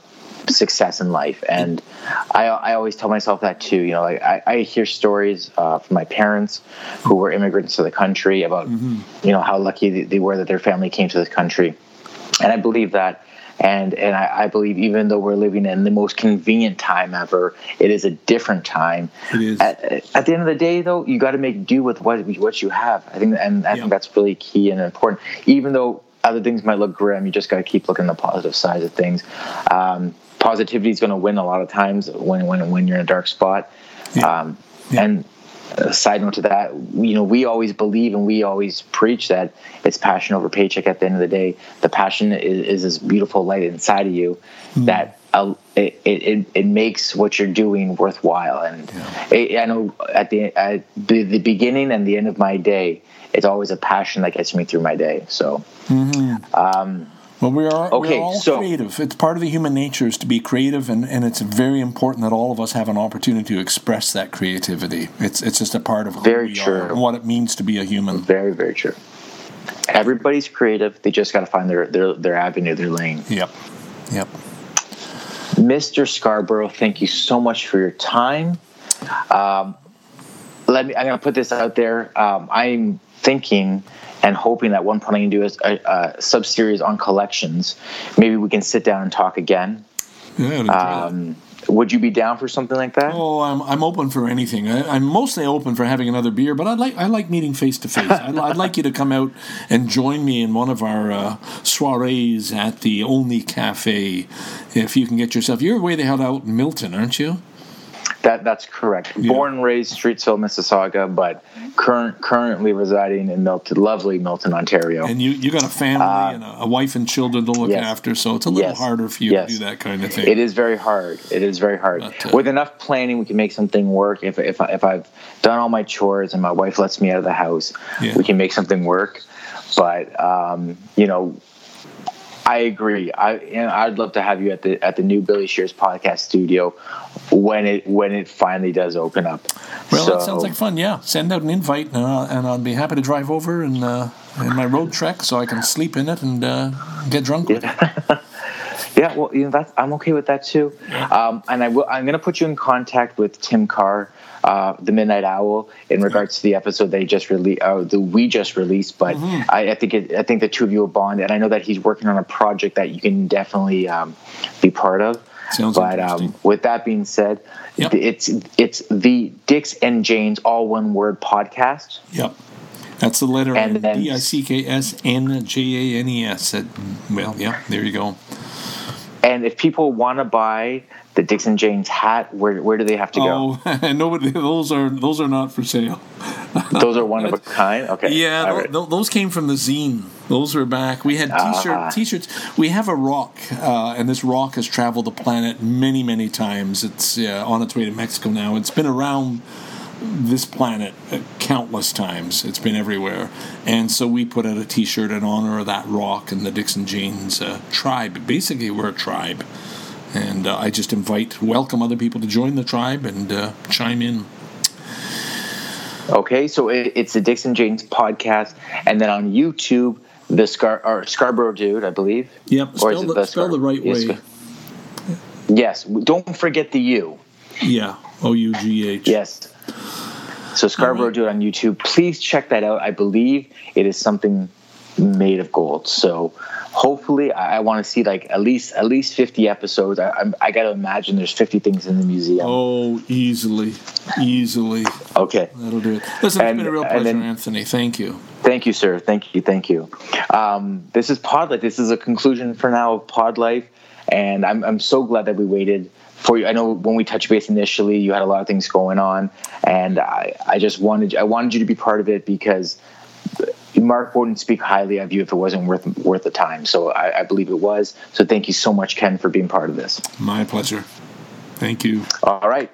success in life. And I, I always tell myself that too. You know, like I, I hear stories uh, from my parents who were immigrants to the country about, mm-hmm. you know, how lucky they were that their family came to this country. and I believe that. And and I, I believe even though we're living in the most convenient time ever, it is a different time. It is. At, at the end of the day, though, you got to make do with what what you have. I think, and I Yeah. think that's really key and important. Even though other things might look grim, you just got to keep looking at the positive side of things. Um, positivity is going to win a lot of times when when when you're in a dark spot. Yeah. Um, Yeah. And a side note to that, you know, we always believe and we always preach that it's passion over paycheck. At the end of the day, the passion is, is this beautiful light inside of you that uh, it, it it makes what you're doing worthwhile. And I I know at the at the, the beginning and the end of my day, it's always a passion that gets me through my day. So. Well, we are Okay, we're all so- creative. It's part of the human nature is to be creative, and, and it's very important that all of us have an opportunity to express that creativity. It's it's just a part of Very we true. are what it means to be a human. Very, very true. Everybody's creative. They just got to find their, their their avenue, their lane. Yep, yep. Mr. Scarborough, thank you so much for your time. Um, let me. I'm going to put this out there. Um, I'm thinking and hoping that one point I can do is a, a sub series on collections. Maybe we can sit down and talk again. Yeah. Um, would you be down for something like that? Oh, I'm, I'm open for anything. I, I'm mostly open for having another beer, but I like I like meeting face to face. I'd I'd like you to come out and join me in one of our uh, soirees at the Only Cafe, if you can get yourself. You're way the hell out in Milton, aren't you? That that's correct. Born and raised Streetsville, Mississauga, but current currently residing in Milton, lovely Milton, Ontario. And you you got a family and a, a wife and children to look Uh, yes. after, so it's a little Yes. harder for you Yes. to do that kind of thing. It is very hard. It is very hard. But, uh, With enough planning, we can make something work. If if if I've done all my chores and my wife lets me out of the house, Yeah. we can make something work. But um, you know, I agree. I and I'd love to have you at the at the new Billy Shears podcast studio when it when it finally does open up. Well, that sounds like fun. Yeah, send out an invite, and, uh, and I'll be happy to drive over and uh, in my road trek so I can sleep in it and uh, get drunk with it. Yeah, well, you know, that's, I'm okay with that too. Um, and I will, I'm going to put you in contact with Tim Carr, uh, the Midnight Owl, in regards to the episode they just released, uh, the we just released. But Mm-hmm. I, I think it, I think the two of you will bond, and I know that he's working on a project that you can definitely um, be part of. Sounds but interesting. um, with that being said, Yep. it's it's the Dixon Janes all one word podcast. Yep. That's the letter And N, then- D I C K S N J A N E S. Well, yeah, there you go. And if people want to buy the Dixon Janes hat, where where do they have to go? Oh, nobody. Those are those are not for sale. Those are one of a kind. Okay. Yeah, right. tho- those came from the zine. Those were back. We had t-shirt, Ah. t-shirts. We have a rock, uh, and this rock has traveled the planet many, many times. It's uh, on its way to Mexico now. It's been around this planet countless times. It's been everywhere, and so we put out a T-shirt in honor of that rock and the Dixon Janes uh, tribe. Basically, we're a tribe, and uh, I just invite, welcome other people to join the tribe and uh, chime in. Okay, so it, it's the Dixon Janes podcast, and then on YouTube, the Scar or Scarborough dude, I believe. Yep, Or is spell it the, the spell the right way. Yes, don't forget the U. Yeah, O U G H. Yes. So Scarborough Dude on YouTube. Please check that out. I believe it is something made of gold. So hopefully, I, I want to see like at least at least fifty episodes. I, I'm, I got to imagine there's fifty things in the museum. Oh, easily, easily. Okay. That'll do it. Listen, And- it's been a real pleasure, then- Anthony. Thank you. Thank you, sir. Thank you. Thank you. Um, this is Pod Life. This is a conclusion for now of Pod Life, and I'm I'm so glad that we waited for you. I know when we touched base initially, you had a lot of things going on, and I I just wanted I wanted you to be part of it because Mark wouldn't speak highly of you if it wasn't worth worth the time. So I, I believe it was. So thank you so much, Ken, for being part of this. My pleasure. Thank you. All right.